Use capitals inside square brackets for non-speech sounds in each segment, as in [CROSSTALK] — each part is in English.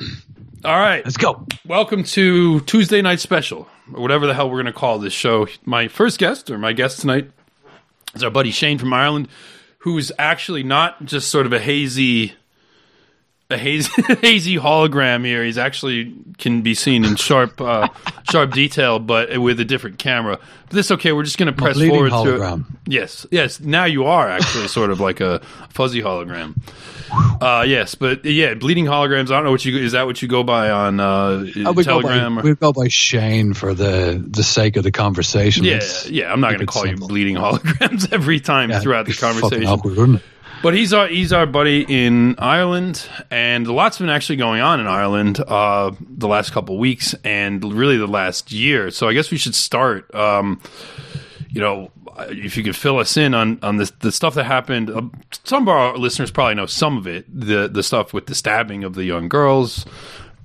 [CLEARS THROAT] All right. Let's go. Welcome to Tuesday Night Special, or whatever the hell we're going to call this show. My first guest, or my guest tonight, is our buddy Shane from Ireland, who's actually not just sort of a hazy. A hazy, [LAUGHS] hazy hologram here. He's actually can be seen in sharp, uh, [LAUGHS] sharp detail, but with a different camera. But that's okay. We're just going to press bleeding forward hologram. to Yes, yes. Now you are actually [LAUGHS] sort of like a fuzzy hologram. Uh, yes, but yeah, bleeding holograms. I don't know what you is that what you go by on uh, Uh, we go by, or- we go by Shane for the the sake of the conversation. yeah, It's- yeah. I'm not going to call simple. you bleeding holograms every time yeah, throughout the it'd be fucking conversation. awkward, wouldn't it? But he's our he's our buddy in Ireland, and lots been actually going on in Ireland uh, the last couple weeks, and really the last year. So I guess we should start. Um, you know, if you could fill us in on on this the stuff that happened. Uh, some of our listeners probably know some of it. The the stuff with the stabbing of the young girls.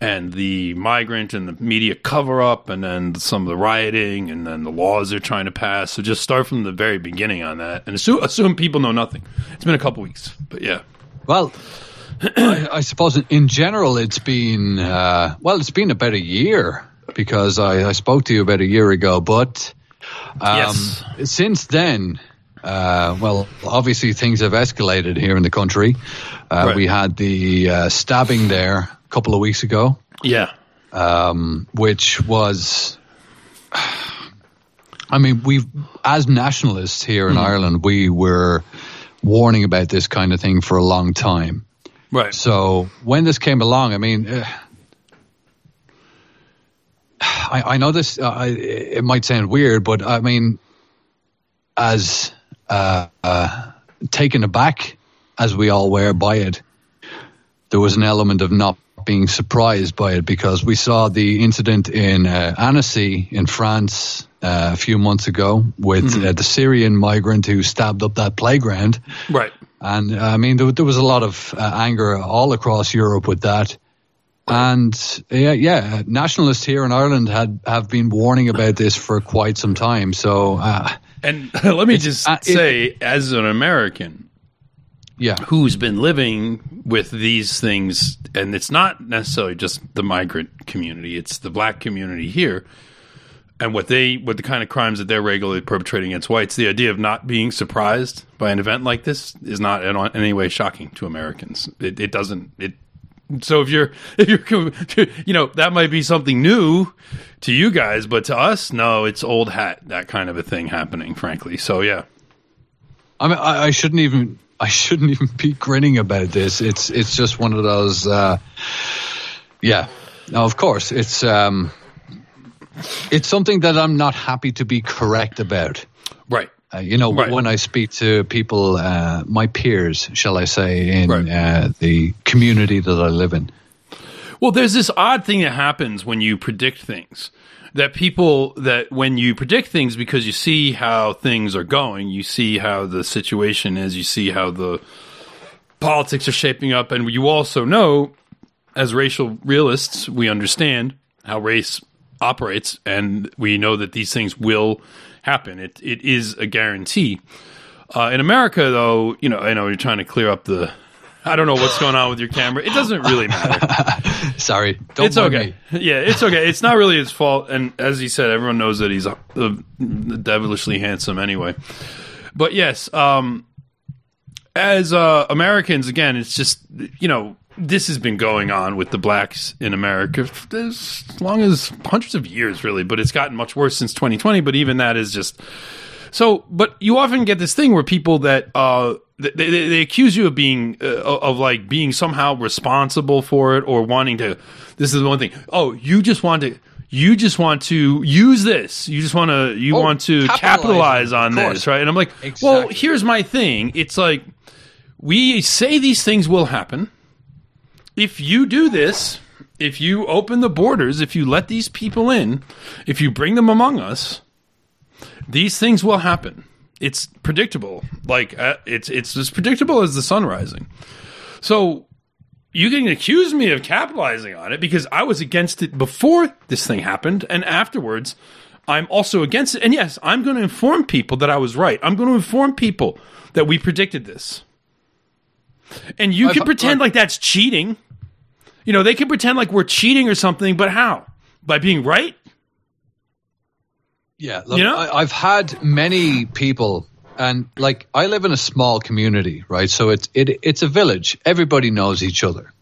And the migrant and the media cover up, and then some of the rioting, and then the laws they're trying to pass. So just start from the very beginning on that, and assume, assume people know nothing. It's been a couple weeks, but yeah, Well, [CLEARS THROAT] I, I suppose in general it's been uh, well, it's been about a year because I, I spoke to you about a year ago, but um, Yes. since then. Uh, well, obviously things have escalated here in the country. Uh, Right. We had the uh, stabbing there couple of weeks ago. yeah, um, which was, I mean, we've as nationalists here in Ireland, we were warning about this kind of thing for a long time. right. So when this came along, I mean, uh, I, I know this. Uh, I- it might sound weird, but I mean, as uh, uh, taken aback as we all were by it, there was an element of not being surprised by it because we saw the incident in uh, Annecy in France uh, a few months ago with uh, the Syrian migrant who stabbed up that playground. Right. And uh, I mean, there, there was a lot of uh, anger all across Europe with that. And yeah, yeah, nationalists here in Ireland had have been warning about this for quite some time. So uh, And [LAUGHS] let me just uh, it- say, as an American yeah, who's been living with these things, and it's not necessarily just the migrant community; it's the black community here, and what they, what the kind of crimes that they're regularly perpetrating against whites. The idea of not being surprised by an event like this is not in any way shocking to Americans. It, it doesn't. It so if you're [LAUGHS] if you're you know that might be something new to you guys, but to us, no, it's old hat that kind of a thing happening. Frankly, so yeah. I mean, I, I shouldn't even I shouldn't even be grinning about this. It's it's just one of those. Uh, yeah, now of course it's um, it's something that I'm not happy to be correct about. Right. Uh, you know, Right. when I speak to people, uh, my peers, shall I say, in Right. uh, the community that I live in. Well, there's this odd thing that happens when you predict things. That people that when you predict things because you see how things are going, you see how the situation is, you see how the politics are shaping up, and you also know, as racial realists, we understand how race operates, and we know that these things will happen. It it is a guarantee. Uh, in America, though, you know, I know you're trying to clear up the. I don't know what's going on with your camera. It doesn't really matter [LAUGHS] Sorry, don't it's okay. me. Yeah, it's okay. It's not really his fault. And as he said, everyone knows that he's uh, devilishly handsome anyway. But yes, um, as uh, Americans, again, it's just you know this has been going on with the blacks in America as long as hundreds of years, really. But it's gotten much worse since 2020. But even that is just so. But you often get this thing where people that uh, they, they, they accuse you of being uh, of like being somehow responsible for it or wanting to. This is the one thing. Oh, you just want to. You just want to use this. You just want to. You Oh, want to capitalize capitalize on it, on of this, right? And I'm like, well, here's my thing. It's like we say these things will happen. If you do this, if you open the borders, if you let these people in, if you bring them among us, these things will happen. It's predictable. Like uh, it's it's as predictable as the sun rising. So you can accuse me of capitalizing on it because I was against it before this thing happened, and afterwards, I'm also against it. And yes, I'm going to inform people that I was right. I'm going to inform people that we predicted this. And you I've- can pretend I've- like that's cheating You know, they can pretend like we're cheating or something, but how? By being right? Yeah, look, You know? I, I've had many people, and like I live in a small community, right? So it's it it's a village. Everybody knows each other.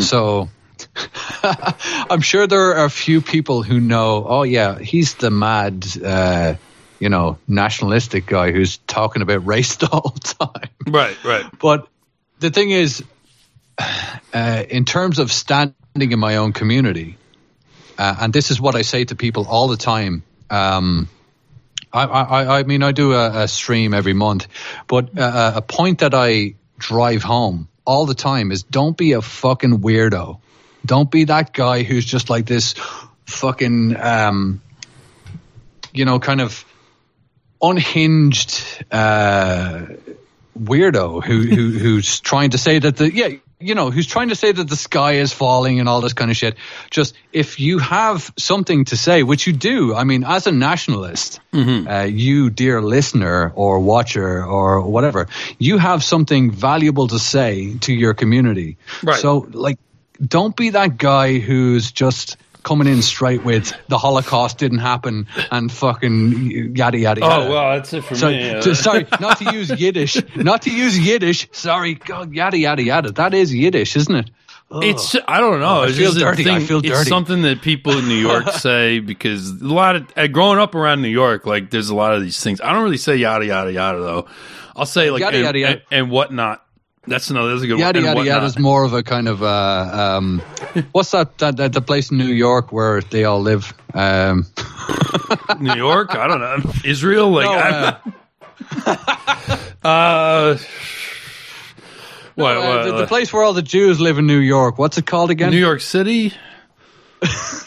So [LAUGHS] I'm sure there are a few people who know. Oh yeah, he's the mad, uh, you know, nationalistic guy who's talking about race the whole [LAUGHS] time. Right, right. But the thing is, [SIGHS] uh, in terms of standing in my own community, uh, and this is what I say to people all the time. Um, I, I, I mean, I do a, a stream every month, but uh, a point that I drive home all the time is don't be a fucking weirdo. Don't be that guy who's just like this fucking, um, you know, kind of unhinged uh, weirdo who, who who's trying to say that the yeah you know who's trying to say that the sky is falling and all this kind of shit. Just if you have something to say, which you do, I mean, as a nationalist, uh, you dear listener or watcher or whatever, you have something valuable to say to your community. Right. So like, don't be that guy who's just. Coming in straight with the Holocaust didn't happen and fucking yada yada yada. Oh, well, that's it for So, me. uh, to- sorry, not to use Yiddish. Not to use Yiddish. Sorry, God, yada yada yada. That is Yiddish, isn't it? Ugh. It's I don't know. Oh, I it's just dirty. I thing- feel It's something that people in New York [LAUGHS] say because a lot of uh, growing up around New York, like there's a lot of these things. I don't really say yada yada yada though. I'll say like Yada, and, yada, yada. And, and whatnot. That's another. That's a good yada one. yada yada is more of a kind of uh, um, what's that, that, that the place in New York where they all live? Um, [LAUGHS] New York. I don't know. Israel. Like No, uh, [LAUGHS] uh, what, uh, what, the, the place where all the Jews live in New York. What's it called again? New York City. [LAUGHS]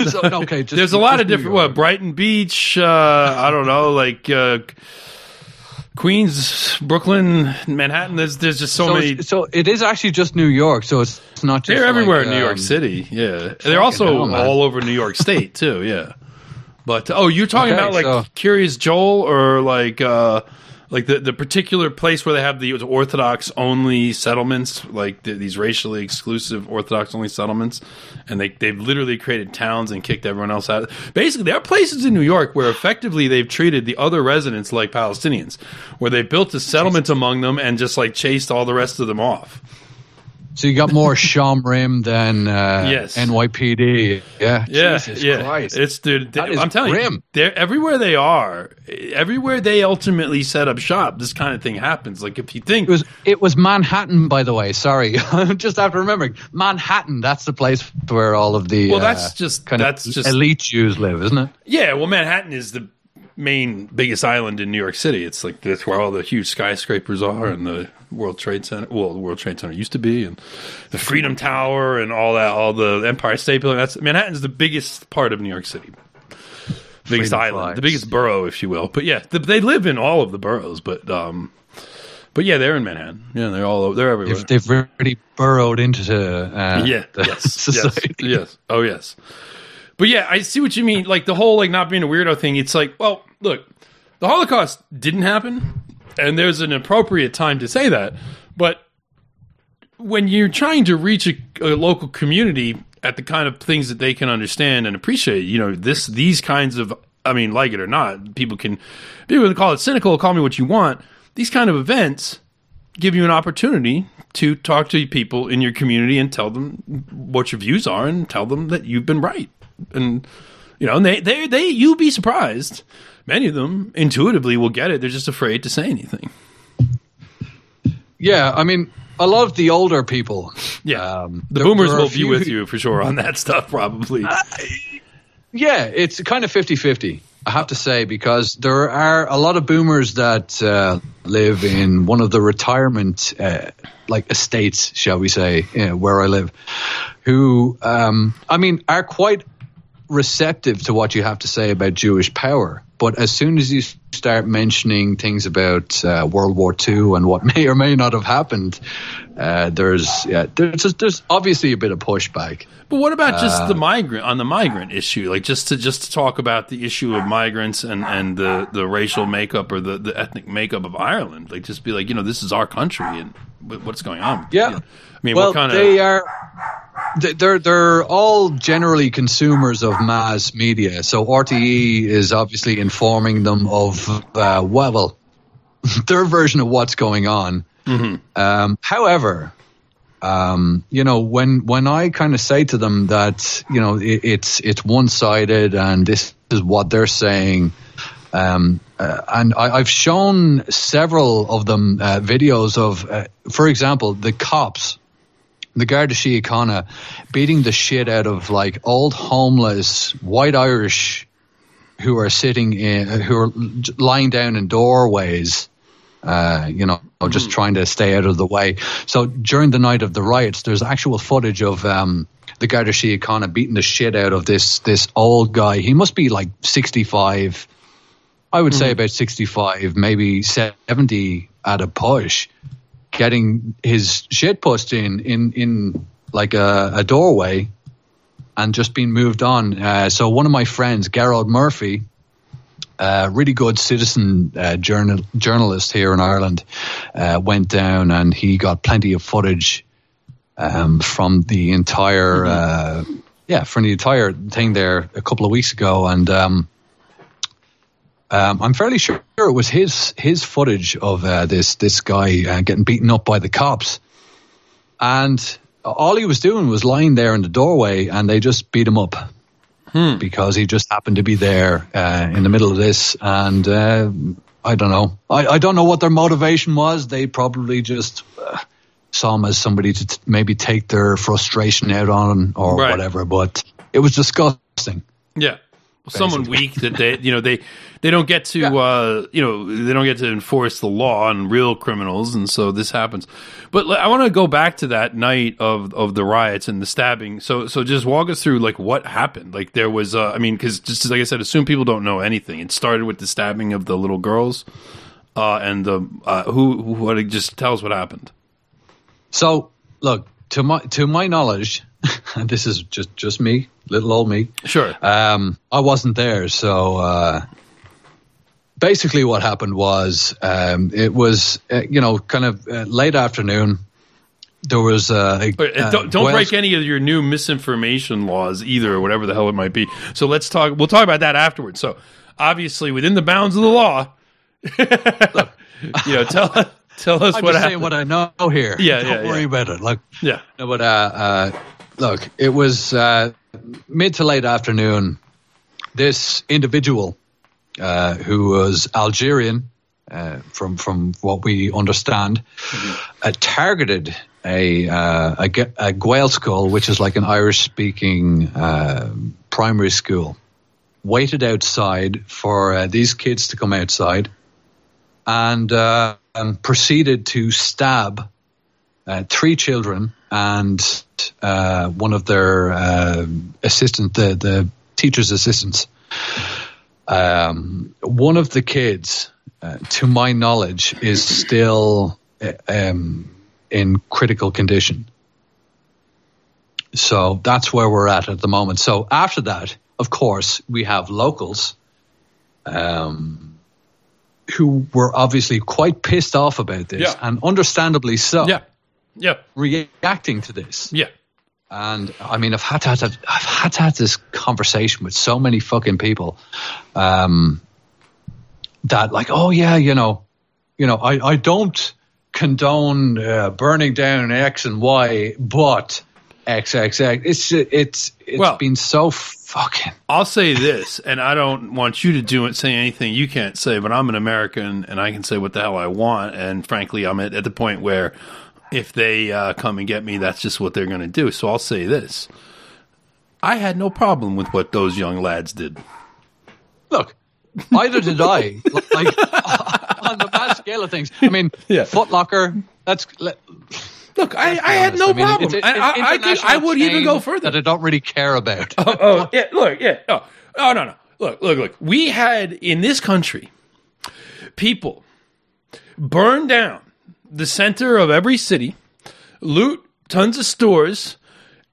So- okay, just, There's a lot of different. What Brighton Beach? Uh, I don't know, like uh, Queens, Brooklyn, Manhattan. There's there's just so, So, many. so it is actually just New York. So it's, it's not just They're everywhere like, in New York um, City. Yeah, they're also hell, all over New York State too. Yeah, but oh, you're talking Okay, about like so- Kiryas Joel or like uh, like the the particular place where they have the Orthodox only settlements, like the, these racially exclusive Orthodox only settlements, and they they've literally created towns and kicked everyone else out. Basically, there are places in New York where effectively they've treated the other residents like Palestinians, where they built a settlement among them and just like chased all the rest of them off. So you got more Shomrim than uh, Yes. NYPD. Yeah. Yeah, Jesus yeah. Christ. It's dude. Is I'm telling grim. you, they're everywhere they are, everywhere they ultimately set up shop. This kind of thing happens. Like if you think, It was it was Manhattan, by the way. Sorry, [LAUGHS] just after remembering Manhattan. That's the place where all of the Well, uh, that's just- kind that's of just- elite Jews live, isn't it? yeah, well, Manhattan is the main biggest island in New York City. It's like that's where all the huge skyscrapers are, and the World Trade Center. Well, the World Trade Center used to be, and the Freedom Tower, and all that. All the Empire State Building. That's Manhattan's the biggest part of New York City. Biggest Freedom island, flags. the biggest borough, if you will. But yeah, th they live in all of the boroughs. But um, but yeah, they're in Manhattan. Yeah, they're all over. They're everywhere. They've, they've really burrowed into uh, yeah, the yes, yes, [LAUGHS] society. yes. Oh, yes. But yeah, I see what you mean. Like the whole like not being a weirdo thing. It's like, well, look, the Holocaust didn't happen, and there's an appropriate time to say that. But when you're trying to reach a, a local community at the kind of things that they can understand and appreciate, you know, this these kinds of, I mean, like it or not, people can people can call it cynical, call me what you want. These kind of events give you an opportunity to talk to people in your community and tell them what your views are and tell them that you've been right. And you know, and they they they you'll be surprised. Many of them intuitively will get it. They're just afraid to say anything. Yeah, I mean, a lot of the older people. Yeah. Um, the boomers will be with you for sure on that stuff probably. Yeah, it's kind of 50 50, I have to say, because there are a lot of boomers that uh, live in one of the retirement uh, like estates, shall we say, uh, where I live, who, um, I mean, are quite receptive to what you have to say about Jewish power. But as soon as you start mentioning things about uh, World War II and what [LAUGHS] may or may not have happened, uh, there's yeah, there's there's obviously a bit of pushback. But what about just Uh, the migrant on the migrant issue? Like just to just to talk about the issue of migrants and, and the, the racial makeup or the, the ethnic makeup of Ireland. Like just be like, you know, this is our country and what's going on. Yeah. You know, I mean, well, what kind of they are they're they're all generally consumers of mass media. So RTE is obviously informing them of uh, well, [LAUGHS] their version of what's going on. Um, however, um, you know, when when I kind of say to them that you know it, it's it's one sided and this is what they're saying, um, uh, and I, I've shown several of them uh, videos of, uh, for example, the cops, the Garda Síochána, beating the shit out of like old homeless white Irish who are sitting in, who are lying down in doorways uh, you know, just trying to stay out of the way. So during the night of the riots, there's actual footage of um, the Garda Síochána beating the shit out of this this old guy. He must be like 65. I would say about 65, maybe 70 at a push, getting his shit pushed in in in like a, a doorway and just being moved on. Uh, so one of my friends, Gerald Murphy, uh, really good citizen uh, journal, journalist here in Ireland, uh, went down and he got plenty of footage um, from the entire, uh, yeah, from the entire thing there a couple of weeks ago, and um, um, I'm fairly sure it was his his footage of uh, this this guy uh, getting beaten up by the cops, and all he was doing was lying there in the doorway, and they just beat him up because he just happened to be there uh, in the middle of this, and uh, I don't know. I, I don't know what their motivation was. They probably just uh, saw him as somebody to t- maybe take their frustration out on or Right. whatever. But it was disgusting. Yeah. Someone weak that they, you know, they they don't get to, uh, you know, they don't get to enforce the law on real criminals, and so this happens. But I want to go back to that night of of the riots and the stabbing. So so just walk us through like what happened. Like there was, uh, I mean, because just like I said, assume people don't know anything. It started with the stabbing of the little girls, uh, and the uh, who who what just tell us what happened. So look to my to my knowledge, and [LAUGHS] this is just just me, little old me. Sure. Um, I wasn't there, so uh, basically, what happened was um, it was uh, you know kind of uh, late afternoon. There was uh, a, But uh, don't, don't break any of your new misinformation laws either, or whatever the hell it might be. So let's talk. We'll talk about that afterwards. So obviously, within the bounds of the law, [LAUGHS] you know, tell tell us I'm what just happened. saying what I know here. Yeah, don't yeah, worry yeah. about it. Like, yeah, but uh, uh, look, it was uh, mid to late afternoon. This individual, uh, who was Algerian, uh, from from what we understand, uh, targeted a, uh, a a Gaelscoil, which is like an Irish speaking uh, primary school. Waited outside for these kids to come outside, and um, proceeded to stab uh, three children and uh, one of their uh, assistant, the the teacher's assistants. Um, one of the kids, uh, to my knowledge, is still uh, um, in critical condition. So that's where we're at at the moment. So after that, of course, we have locals um, who were obviously quite pissed off about this, Yeah. and understandably so, yeah, yeah, reacting to this. yeah. And I mean, I've had to have, I've had to have this conversation with so many fucking people, um, that like, oh yeah, you know, you know, I, I don't condone uh, burning down X and Y, but X X X. It's it's it's Well- been so fucking. I'll say this, and I don't want you to do it, say anything you can't say, but I'm an American and I can say what the hell I want. And frankly, I'm at, at the point where if they uh, come and get me, that's just what they're going to do. So I'll say this I had no problem with what those young lads did. Look, either did I. [LAUGHS] Like [LAUGHS] on the mass scale of things. I mean, Yeah. Foot Locker. That's. Let, Look, I, I had no I mean, problem. it's- I, it's I, I, I would even go further. That I don't really care about. oh, yeah, look, yeah. Oh, oh, no, no. Look, look, look. We had in this country people burn down the center of every city, loot tons of stores,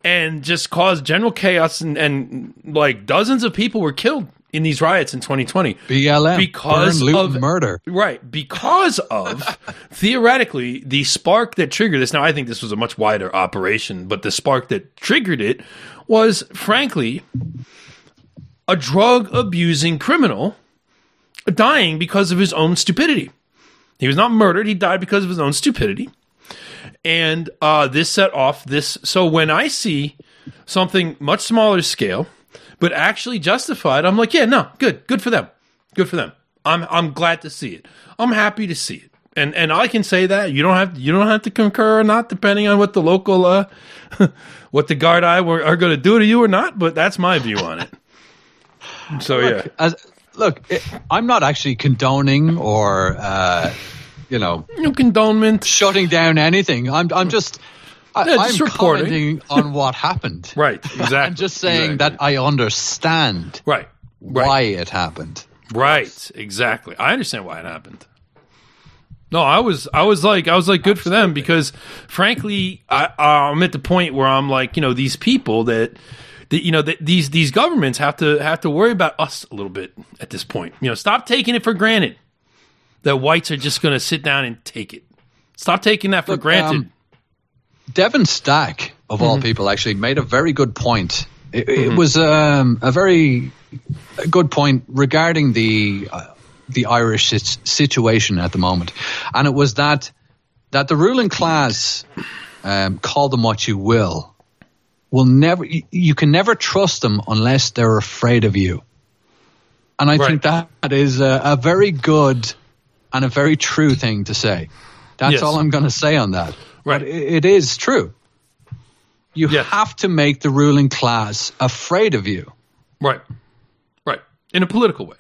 and just cause general chaos and, and like dozens of people were killed in these riots in 2020 BLM. because burn, of murder. Right, because of [LAUGHS] theoretically the spark that triggered this. Now, I think this was a much wider operation, but the spark that triggered it was, frankly, a drug abusing criminal dying because of his own stupidity. He was not murdered; he died because of his own stupidity. And uh, this set off this. So when I see something much smaller scale, but actually justified, I'm like, yeah, no, good, good for them, good for them. I'm I'm glad to see it. I'm happy to see it. And and I can say that you don't have you don't have to concur or not, depending on what the local uh, [LAUGHS] what the Gardaí were, are going to do to you or not. But that's my view on it. So yeah, As, look, it, I'm not actually condoning or, uh, you know, no condonement. shutting down anything. I'm, I'm just, I, Yeah, I'm reporting. commenting on what happened. [LAUGHS] Right, exactly. I'm just saying Exactly. that I understand right, right. why it happened. Right, exactly. I understand why it happened. No, I was, I was like, I was like, good for them because, frankly, I, I'm at the point where I'm like, you know, these people that, that you know, that these these governments have to have to worry about us a little bit at this point. You know, stop taking it for granted that whites are just going to sit down and take it. Stop taking that for Look, granted. um, Devin Stack, of Mm-hmm. all people, actually made a very good point. It, it was um, a very good point regarding the uh, the Irish situation at the moment, and it was that that the ruling class, um, call them what you will, will never you, can never trust them unless they're afraid of you. And I Right. think that is a, a very good and a very true thing to say. That's Yes. all I'm going to say on that. Right. But it, it is true. You Yes. have to make the ruling class afraid of you. right, right, in a political way.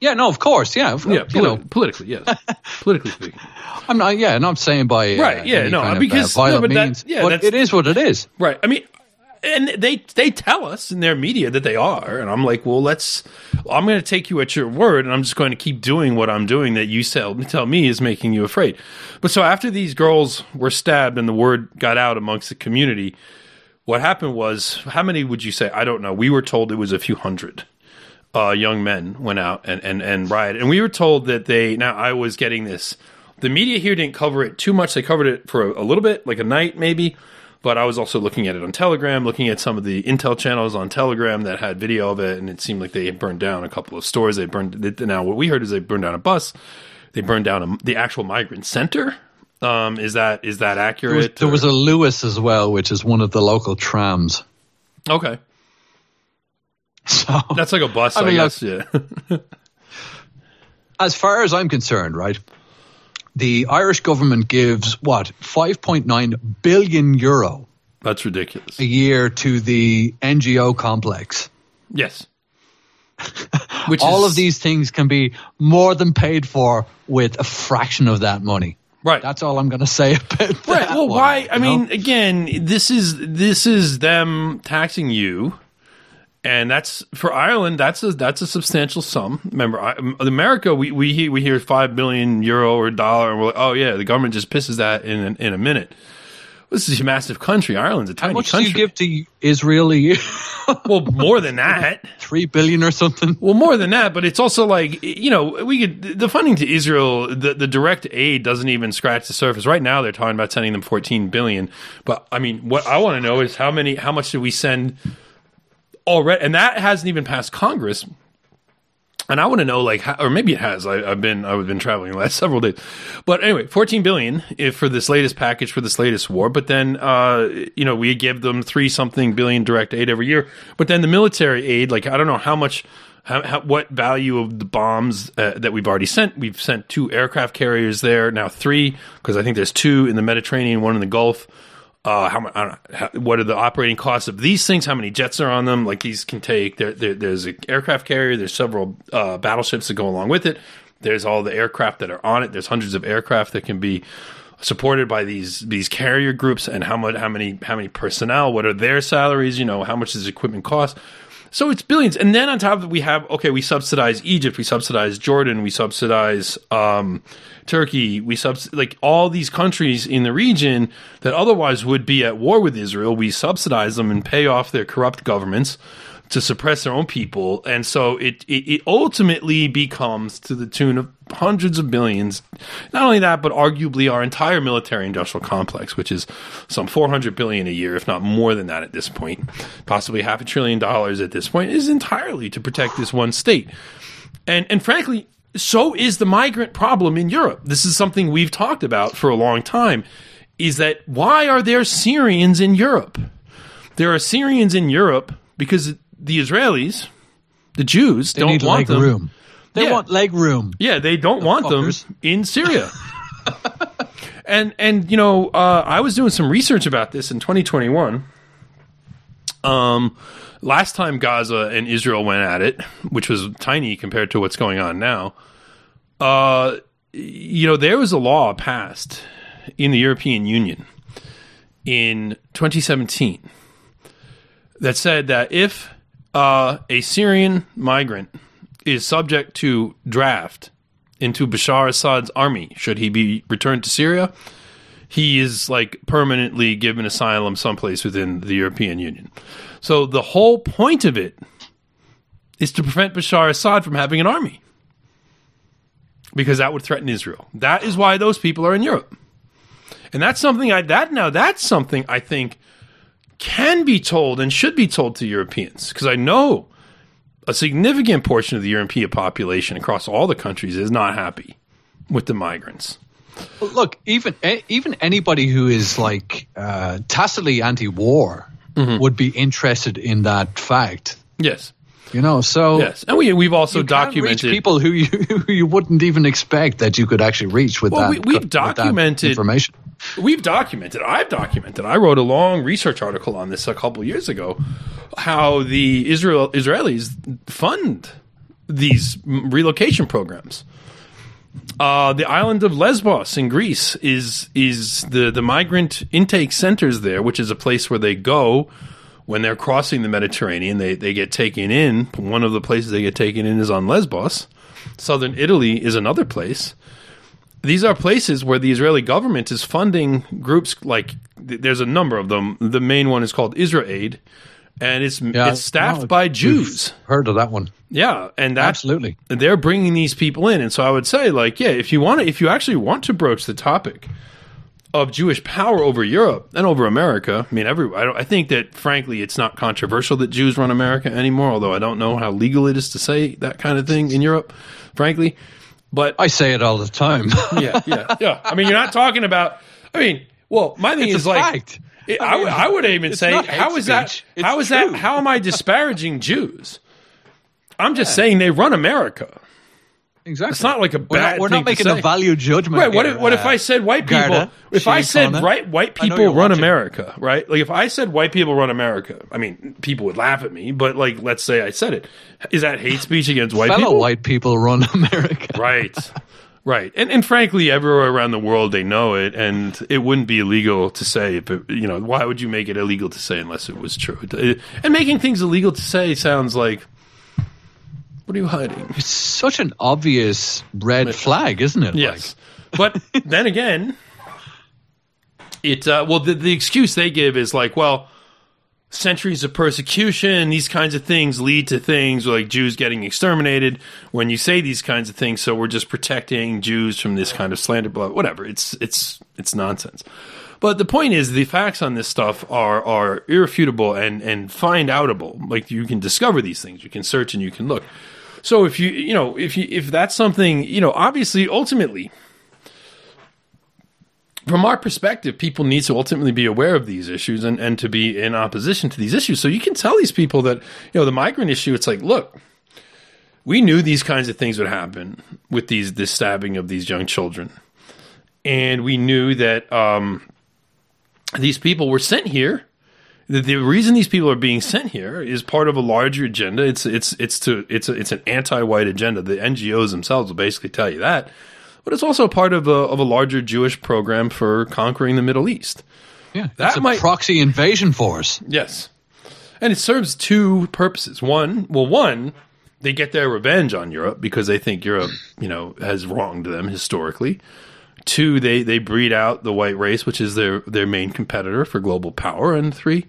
Yeah, no, of course, yeah, of- Yeah, you know, politically, yes, [LAUGHS] politically speaking. I'm not, yeah, not saying by uh, Right, yeah, no, because- of, uh, no, but that- means, yeah, but it is what it is. Right. I mean, and they they tell us in their media that they are, and I'm like, well, let's. I'm going to take you at your word, and I'm just going to keep doing what I'm doing that you tell tell me is making you afraid. But so after these girls were stabbed and the word got out amongst the community, what happened was, how many would you say? I don't know. We were told it was a few hundred. Uh, young men went out and, and, and rioted. And we were told that they, now I was getting this. The media here didn't cover it too much. They covered it for a, a little bit, like a night maybe. But I was also looking at it on Telegram, looking at some of the intel channels on Telegram that had video of it, and it seemed like they had burned down a couple of stores. They burned they, now. What we heard is they burned down a bus. They burned down a, the actual migrant center. Um, is that is that accurate? There was, there was a Luas as well, which is one of the local trams. okay. [LAUGHS] So, That's like a bus, I, I mean, guess. Yeah. [LAUGHS] as far as I'm concerned, right, the Irish government gives what 5.9 billion euro That's ridiculous. a year to the NGO complex. Yes. [LAUGHS] Which All is- of these things can be more than paid for with a fraction of that money. right. That's all I'm going to say about that. Right. Well, one, why? I know? mean, again, this is this is them taxing you, and that's for Ireland. That's a that's a substantial sum. Remember, I, America, we we hear, we hear five billion euro or dollar, and we're like, oh yeah, the government just pisses that in in a minute. This is a massive country. Ireland's a tiny How much do country. you give to Israel [LAUGHS] well, more than that. [LAUGHS] Three billion or something? Well, more than that, but it's also like you know we could the funding to Israel, the the direct aid doesn't even scratch the surface. Right now, they're talking about sending them 14 billion, but I mean, what I want to know is how many, how much did we send already? And that hasn't even passed Congress. And I want to know, like, or maybe it has. I, I've been I've been traveling the last [LAUGHS] several days, but anyway, 14 billion if for this latest package for this latest war. But then, uh, you know, we give them three something billion direct aid every year. But then the military aid, like, I don't know how much, how, how what value of the bombs uh, that we've already sent. We've sent two aircraft carriers there now, three because I think there's two in the Mediterranean, one in the Gulf uh, how, know, how, what are the operating costs of these things? How many jets are on them? Like these can take. There, there, there's an aircraft carrier. There's several uh, battleships that go along with it. There's all the aircraft that are on it. There's hundreds of aircraft that can be supported by these these carrier groups. And how much? How many? How many personnel? What are their salaries? You know, how much does equipment cost? So it's billions, and then on top of it, we have okay, we subsidize Egypt, we subsidize Jordan, we subsidize um, Turkey, we subs like all these countries in the region that otherwise would be at war with Israel. We subsidize them and pay off their corrupt governments to suppress their own people, and so it, it it ultimately becomes to the tune of hundreds of billions. Not only that, but arguably our entire military industrial complex, which is some 400 billion a year, if not more than that at this point, possibly half a trillion dollars at this point, is entirely to protect this one state. And and frankly, so is the migrant problem in Europe. This is something we've talked about for a long time. Is that why are there Syrians in Europe? There are Syrians in Europe because the Israelis, the Jews, They don't want leg them. room. They Yeah. want leg room. Yeah, they don't want fuckers. them in Syria. [LAUGHS] and and you know, uh, I was doing some research about this in 2021. Um, last time Gaza and Israel went at it, which was tiny compared to what's going on now. Uh, you know, there was a law passed in the European Union in 2017 that said that if uh, a Syrian migrant is subject to draft into Bashar Assad's army, should he be returned to Syria, he is like permanently given asylum someplace within the European Union. So the whole point of it is to prevent Bashar Assad from having an army. Because that would threaten Israel. That is why those people are in Europe. And that's something I that now that's something I think can be told and should be told to Europeans because I know a significant portion of the European population across all the countries is not happy with the migrants. Look, even even anybody who is like uh, tacitly anti-war Mm-hmm. would be interested in that fact. Yes, You know, so yes, and we we've also you can reach documented people who you [LAUGHS] who you wouldn't even expect that you could actually reach with Well, that. we- that documented- information. we've documented. I've documented. I wrote a long research article on this a couple years ago. How the Israel Israelis fund these relocation programs. Uh, the island of Lesbos in Greece is is the the migrant intake centers there, which is a place where they go when they're crossing the Mediterranean. They they get taken in. One of the places they get taken in is on Lesbos. Southern Italy is another place these are places where the Israeli government is funding groups like th- there's a number of them. The main one is called Israel Aid, and it's Yeah, it's staffed no, by Jews. Heard of that one? Yeah, and that's Absolutely. they're bringing these people in, and so I would say like yeah, if you want to, if you actually want to broach the topic of Jewish power over Europe and over America, I mean, every I, don't, I think that frankly, it's not controversial that Jews run America anymore. Although I don't know how legal it is to say that kind of thing in Europe, frankly. But I say it all the time. [LAUGHS] yeah, yeah, yeah. I mean, you're not talking about. I mean, well, my thing It's is a like, fact. it- I, would- I would even say, how is that? It's How is true. that? How am I disparaging Jews? I'm just saying they run America. Exactly. It's not like a we're bad. not, we're thing not making to a value judgment. Right. What here, if, what if uh, I said white people? Garda, if I said Connor. right white people run watching. America, right? Like if I said white people run America, I mean people would laugh at me, but like let's say I said it, is that hate speech against white fellow people? white people run America. Right. Right. And and frankly everywhere around the world they know it and it wouldn't be illegal to say if you know, why would you make it illegal to say unless it was true? And making things illegal to say sounds like what are you hiding? It's such an obvious red flag, isn't it? Yes. but then again, it uh, well the the excuse they give is like, well, centuries of persecution, these kinds of things lead to things like Jews getting exterminated. When you say these kinds of things, so we're just protecting Jews from this kind of slander, blah, whatever. It's it's it's nonsense. But the point is, the facts on this stuff are are irrefutable and and find outable. Like you can discover these things, you can search and you can look. So if you you know if you if that's something you know obviously ultimately from our perspective, people need to ultimately be aware of these issues and, and to be in opposition to these issues. So you can tell these people that, you know, the migrant issue, it's like, look, we knew these kinds of things would happen with these this stabbing of these young children. And we knew that um, these people were sent here. The, the reason these people are being sent here is part of a larger agenda. It's it's it's to it's a, it's an anti-white agenda. The NGOs themselves will basically tell you that but it's also part of a of a larger Jewish program for conquering the Middle East. Yeah, that's a might- proxy invasion force. Yes, and it serves two purposes. One, well, one, they get their revenge on Europe because they think Europe, you know, has wronged them historically. Two, they they breed out the white race, which is their their main competitor for global power. And three,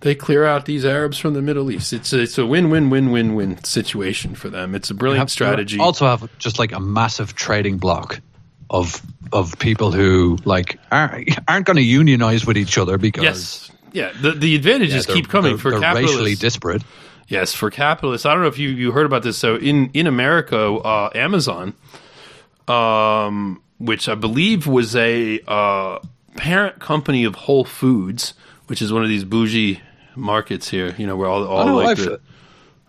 they clear out these Arabs from the Middle East. It's a, it's a win win win win win situation for them. It's a brilliant strategy. Also have just like a massive trading block of of people who like aren't, aren't going to unionize with each other because yes, yeah. The the advantages they're- keep coming they're- for they're capitalists. racially disparate. Yes, for capitalists. I don't know if you, you heard about this. So in in America, uh, Amazon, um, which I believe was a uh, parent company of Whole Foods, which is one of these bougie markets here. You know, where all all like the,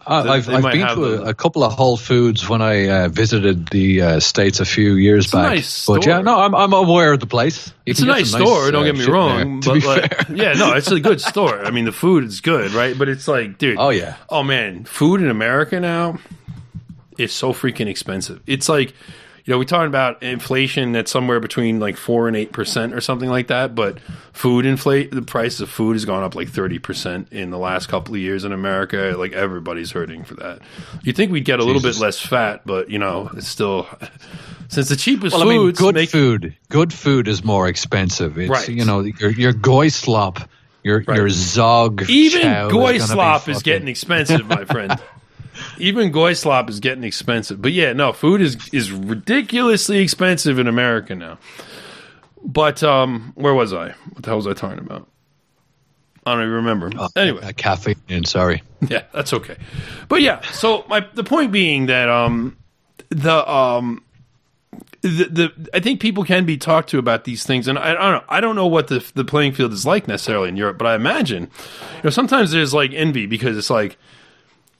I- I've, I've been to a, a couple of Whole Foods when I uh, visited the uh, states a few years a back. nice but yeah, no, I'm, I'm aware of the place. You it's a nice store. don't uh, get me there, wrong, to but be like, fair. yeah, no, it's a good [LAUGHS] store. I mean, the food is good, right? But it's like, dude, Oh, yeah. oh man, food in America now is so freaking expensive. It's like, you know, we're talking about inflation that's somewhere between like four and eight percent or something like that. But food inflate, the price of food has gone up like thirty percent in the last couple of years in America. Like everybody's hurting for that. You think we'd get a little bit less fat, but you know, it's still since the cheapest Well, I mean, good make food. Good food is more expensive. It's Right. you know your your goy slop, your your zog. Even goy is gonna be slop is getting expensive, my friend. [LAUGHS] Even goy slop is getting expensive. But yeah, no, food is is ridiculously expensive in America now. But um, where was I? What the hell was I talking about? I don't even remember. anyway, Uh, caffeine. Sorry. [LAUGHS] yeah, that's okay. But yeah, so my the point being that um the um the, the I think people can be talked to about these things, and I, I don't know. I don't know what the the playing field is like necessarily in Europe, but I imagine you know sometimes there's like envy because it's like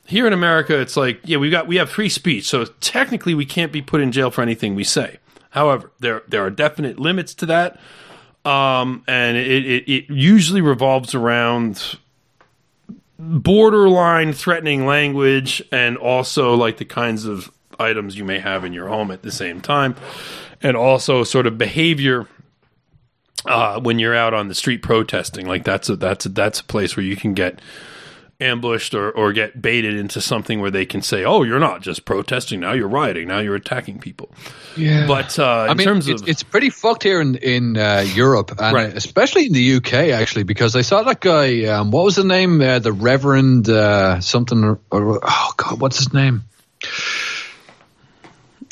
here in America, it's like yeah we got we have free speech, so technically we can't be put in jail for anything we say. However, there there are definite limits to that, um, and it, it it usually revolves around borderline threatening language and also like the kinds of items you may have in your home at the same time and also sort of behavior uh, when you're out on the street protesting like that's a that's a, that's a place where you can get ambushed or, or get baited into something where they can say oh you're not just protesting now you're rioting now you're attacking people Yeah. but uh, in I mean, terms it's, of it's pretty fucked here in in uh, Europe, and Right. especially in the UK actually, because I saw that guy. Um, what was the name? Uh, the Reverend uh, something. Or, or- oh God, what's his name?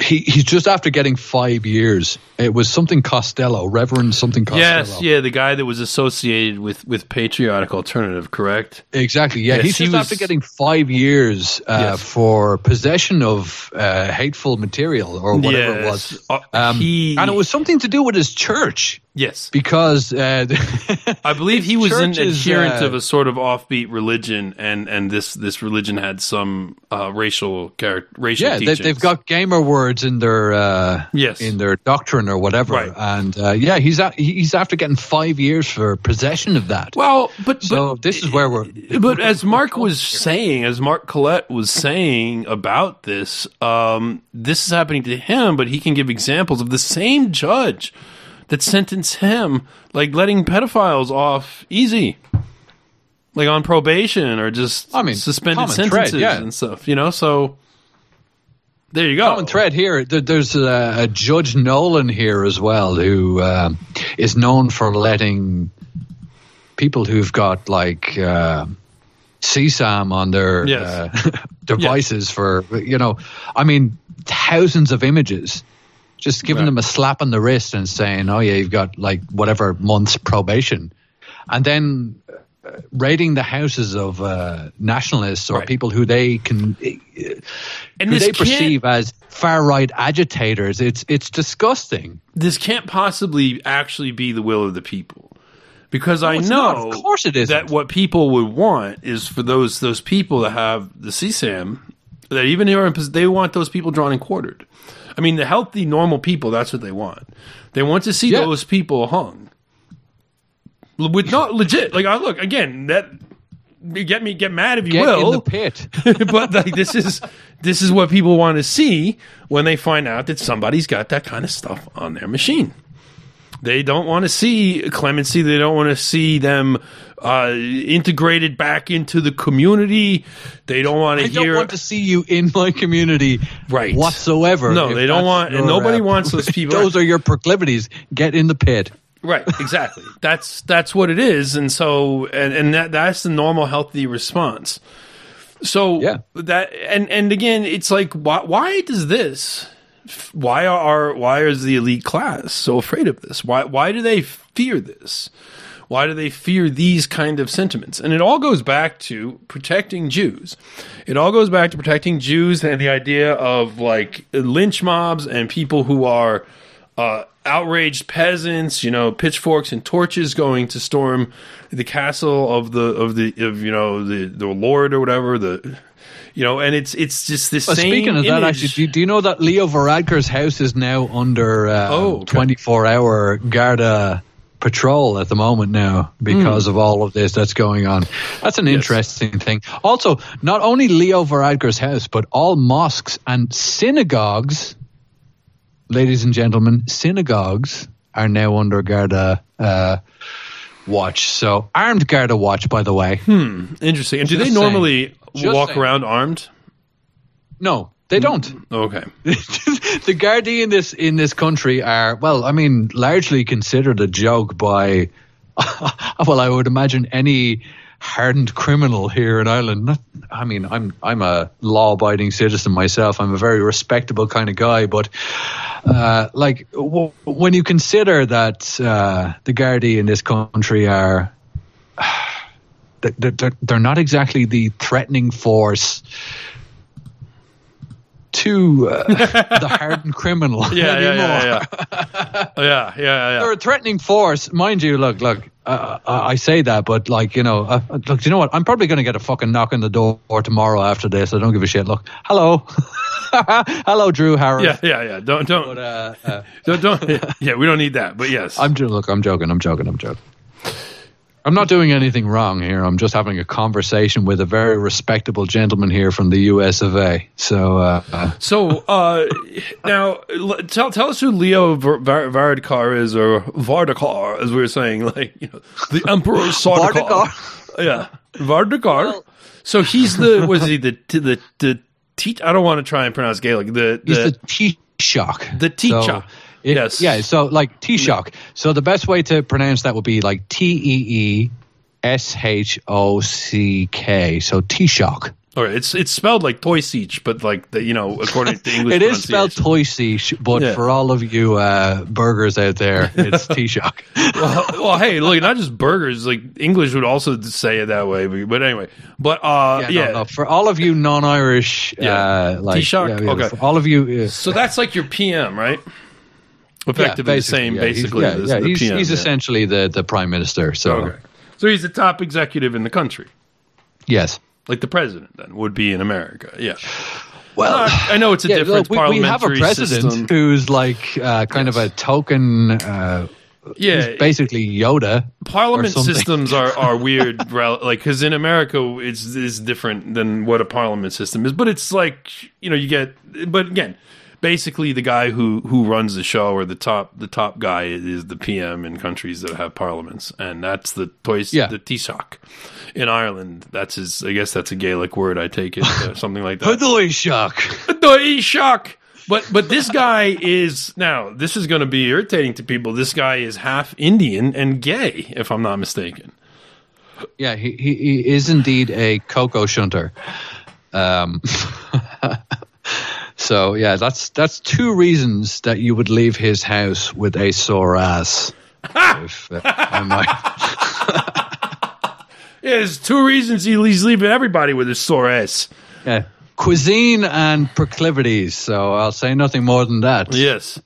He he's just after getting five years. It was something Costello, Reverend something Costello. yes yeah the guy that was associated with with patriotic alternative correct Exactly. Yeah, Yes, he's he just was- after getting five years uh, Yes. for possession of uh, hateful material or whatever it Yes. was. Uh, Um, he- and it was something to do with his church yes because uh, [LAUGHS] I believe he was an adherent uh, of a sort of offbeat religion, and and this this religion had some uh, racial char- racial yeah, teachings. they've got gamer words in their uh, Yes. in their doctrine or whatever. Right. And uh, yeah, he's a, he's after getting five years for possession of that. well, but so but this is where we're. but as Mark was saying, as Mark Collett was saying about this, um, this is happening to him, but he can give examples of the same judge that sentence him, like letting pedophiles off easy, like on probation or just I mean, suspended common thread, sentences yeah. and stuff. You know, so there you go. common thread here. There's a, a Judge Nolan here as well, who um, is known for letting people who've got like uh, CSAM on their Yes. uh, [LAUGHS] devices for you know, I mean, thousands of images. Just giving Right. them a slap on the wrist and saying, "Oh yeah, you've got like whatever months probation," and then uh, raiding the houses of uh, nationalists or Right. people who they can and who they perceive as far right agitators. It's it's disgusting. this can't possibly actually be the will of the people because I know not. Of course it isn't. that what people would want is for those those people that have the CSAM that even if they're in pos- they want those people drawn and quartered. I mean, the healthy, normal people. That's what they want. They want to see Yeah. those people hung. With not legit, like I look again. That get me get mad if you Get will. in the pit. [LAUGHS] but like this is this is what people want to see when they find out that somebody's got that kind of stuff on their machine. They don't want to see clemency. They don't want to see them uh, integrated back into the community. They don't want to I hear. I don't want to see you in my community Right. whatsoever. No, they don't want- and your, nobody wants those [LAUGHS] people- Those are your proclivities. Get in the pit. Right, exactly. [LAUGHS] that's that's what it is, and so and and that that's the normal healthy response. So Yeah. that and and again, it's like why why does this? Why are why is the elite class so afraid of this? Why why do they fear this? Why do they fear these kind of sentiments? And it all goes back to protecting Jews. It all goes back to protecting Jews and the idea of like lynch mobs and people who are uh, outraged peasants, you know, pitchforks and torches going to storm the castle of the of the of you know the the lord or whatever the you know, and it's it's just this Well, speaking of that, actually, do you, do you know that Leo Varadkar's house is now under uh, Oh, okay. 24 hour Garda patrol at the moment now because of all of this that's going on? That's an interesting thing. Also, not only Leo Varadkar's house, but all mosques and synagogues, ladies and gentlemen, synagogues are now under Garda uh, watch. So, armed Garda watch, by the way. Hmm. Interesting. And do they normally Just walk saying. around armed? No, they don't. Okay. [LAUGHS] the Gardaí in this in this country are well, I mean, largely considered a joke by [LAUGHS] well, I would imagine any hardened criminal here in Ireland. Not, I mean, I'm I'm a law-abiding citizen myself. I'm a very respectable kind of guy, but uh, like w- when you consider that uh, the Gardaí in this country are. They're, they're, they're not exactly the threatening force to uh, [LAUGHS] the hardened criminal Yeah, yeah, anymore. yeah, [LAUGHS] yeah. yeah, yeah, yeah. They're a threatening force, mind you. Look, look. Uh, I I say that, but like you know, uh, look. Do you know what? I'm probably going to get a fucking knock on the door tomorrow after this. I don't give a shit. Look, hello, [LAUGHS] hello, Drew Harris. Yeah, yeah, yeah. Don't, don't, But, uh, uh, don't, don't. Yeah, we don't need that. But yes, I'm look. I'm joking. I'm joking. I'm joking. I'm not doing anything wrong here. I'm just having a conversation with a very respectable gentleman here from the U.S. of A. So, uh, uh, So uh, now, tell tell us who Leo Var- Var- Varadkar is, or Vardakar, as we were saying, like you know, the Emperor [GASPS] Sardakar. Yeah, Vardakar. so he's the was he the the the T- I don't want to try and pronounce Gaelic. The he's the, the Taoiseach. The Taoiseach. So, it- Yes. Yeah. So like T Shock. So the best way to pronounce that would be like T E E S H O C K. So Taoiseach. all right, it's it's spelled like Toysich, but like the you know according to English, It is spelled pronunciation. Toisiche, but Yeah. for all of you uh, burgers out there, it's [LAUGHS] Taoiseach. well, well, hey, look, not just burgers. Like English would also say it that way, but, but anyway. But uh, Yeah, yeah, no, no, for all of you non-Irish, Yeah. uh, like yeah, yeah, Okay. for all of you, So that's like your PM, right? Effectively the same, yeah, he's- basically. Yeah, as yeah, the he's, PM, he's yeah. essentially the, the prime minister. So okay. So he's the top executive in the country, yes. like the president. Then would be in America. Yeah. Well, Uh, I know it's a yeah, different we, we have a president system. who's like uh, kind of a token, uh, Yeah, basically Yoda. parliament systems are, are [LAUGHS] weird like because in america it's is different than what a parliament system is but it's like you know you get but again basically the guy who who runs the show or the top the top guy is the pm in countries that have parliaments and that's the toys Yeah. the taoiseach in ireland that's his i guess that's a gaelic word i take it uh, [LAUGHS] something like that Taoiseach. [LAUGHS] Taoiseach. But but this guy is now this is going to be irritating to people. This guy is half Indian and gay, if I'm not mistaken. Yeah, he, he, he is indeed a cocoa shunter. Um, [LAUGHS] so yeah, that's that's two reasons that you would leave his house with a sore ass. if, uh, I might- [LAUGHS] Yeah, there's two reasons he's leaving everybody with a sore ass. yeah. Cuisine and proclivities. So I'll say nothing more than that. Yes.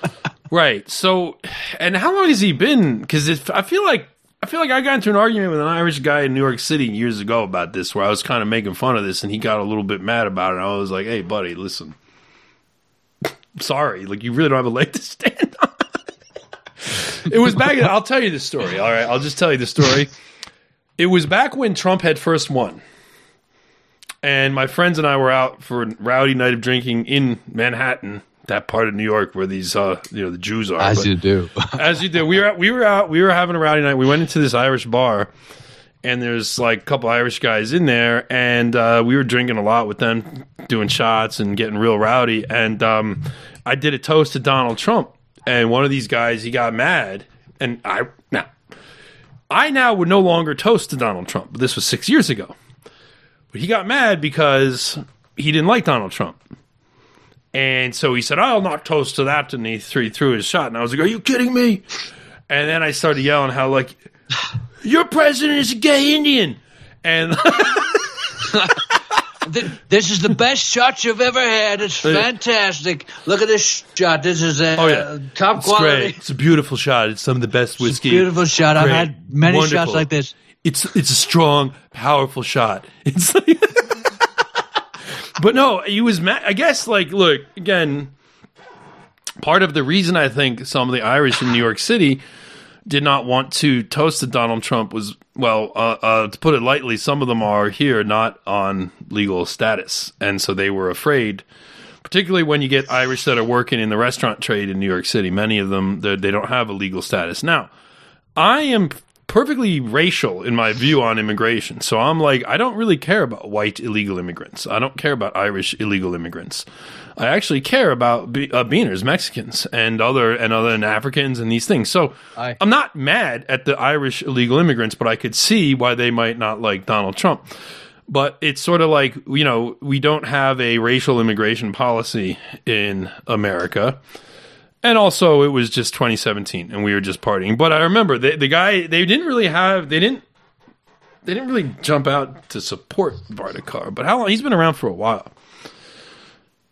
[LAUGHS] right. So, and how long has he been? Because I feel like I feel like I got into an argument with an Irish guy in New York City years ago about this, where I was kind of making fun of this, and he got a little bit mad about it. I was like, "Hey, buddy, listen, sorry. Like, you really don't have a leg to stand on." [LAUGHS] it was back. I'll tell you the story. All right, I'll just tell you the story. It was back when Trump had first won. And my friends and I were out for a rowdy night of drinking in Manhattan that part of New York where these uh, you know the Jews are. As but- you do. [LAUGHS] as you do. We were out, we were out we were having a rowdy night. We went into this Irish bar, and there's like a couple Irish guys in there, and uh, we were drinking a lot with them, doing shots and getting real rowdy. And um, I did a toast to Donald Trump, and one of these guys he got mad, and I now I now would no longer toast to Donald Trump. But this was six years ago. But he got mad because he didn't like Donald Trump. And so he said, I'll not toast to that. And he threw, he threw his shot. And I was like, Are you kidding me? And then I started yelling how, like, your president is a gay Indian. And [LAUGHS] This is the best shot you've ever had. It's fantastic. Look at this shot. This is a, Oh, yeah. top it's quality. great. It's a beautiful shot. It's some of the best whiskey. Beautiful shot. I've had many Wonderful. shots like this. It's it's a strong, powerful shot. [LAUGHS] It's like, [LAUGHS] but no, he was mad. I guess like look again. Part of the reason I think some of the Irish in New York City did not want to toast to Donald Trump was well, uh, uh, to put it lightly, some of them are here not on legal status, and so they were afraid. Particularly when you get Irish that are working in the restaurant trade in New York City, many of them they they don't have a legal status now. I am perfectly racial in my view on immigration. So I'm like, I don't really care about white illegal immigrants. I don't care about Irish illegal immigrants. I actually care about be, uh, Beaners, Mexicans, and other and other and Africans and these things. So Aye. I'm not mad at the Irish illegal immigrants, but I could see why they might not like Donald Trump. But it's sort of like you know we don't have a racial immigration policy in America. And also, it was just 2017, and we were just partying. But I remember the, the guy; they didn't really have, they didn't, they didn't really jump out to support Vardakar. But how long? He's been around for a while.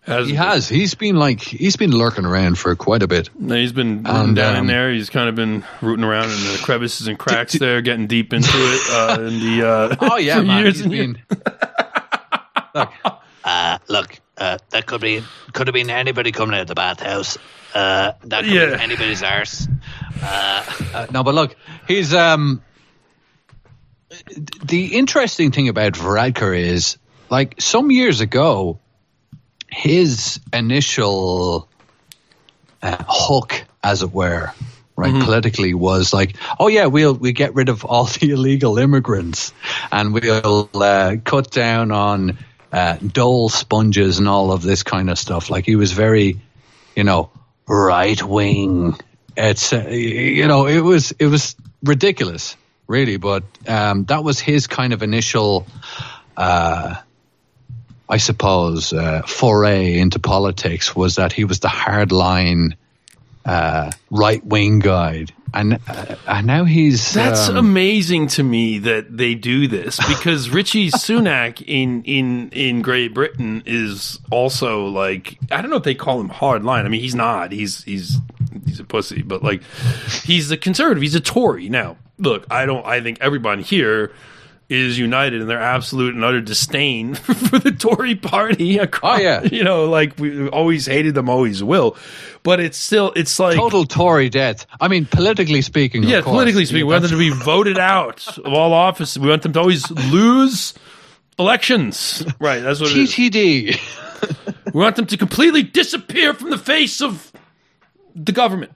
Has He has. He's been like he's been lurking around for quite a bit. He's been And, down in um, there. He's kind of been rooting around in the crevices and cracks there, getting deep into it. Uh, in the uh, Oh yeah, [LAUGHS] man. years He's and years. been. [LAUGHS] Look, uh, look, uh, that could be could have been anybody coming out of the bathhouse. Uh, that could Yeah. be anybody's arse. Uh, uh, no, but look, he's um. The interesting thing about Varadkar is, like, some years ago, his initial uh, hook, as it were, right, politically was like, oh yeah, we'll we get rid of all [LAUGHS] the illegal immigrants, and we'll uh, cut down on uh, sponges and all of this kind of stuff. Like he was very, you know, right wing. It's uh, you know, it was it was ridiculous, really. But um, that was his kind of initial. Uh, I suppose, uh, foray into politics was that he was the hardline uh, right wing guide. and uh, and now he's That's um, amazing to me that they do this [LAUGHS] because Richie Sunak in in in Great Britain is also like I don't know if they call him hard line. I mean, he's not. He's he's he's a pussy, but like he's a conservative. He's a Tory. Now, look, I don't. I think everyone here is united in their absolute and utter disdain [LAUGHS] for the Tory party. Across, [LAUGHS] Oh, yeah. you know, like we always hated them, always will. But it's still, it's like total Tory death. I mean, politically speaking, of yeah, course. politically speaking, we want them to be [LAUGHS] voted out of all office. We want them to always lose elections. Right, that's what it is. TTD. We want them to completely disappear from the face of the government.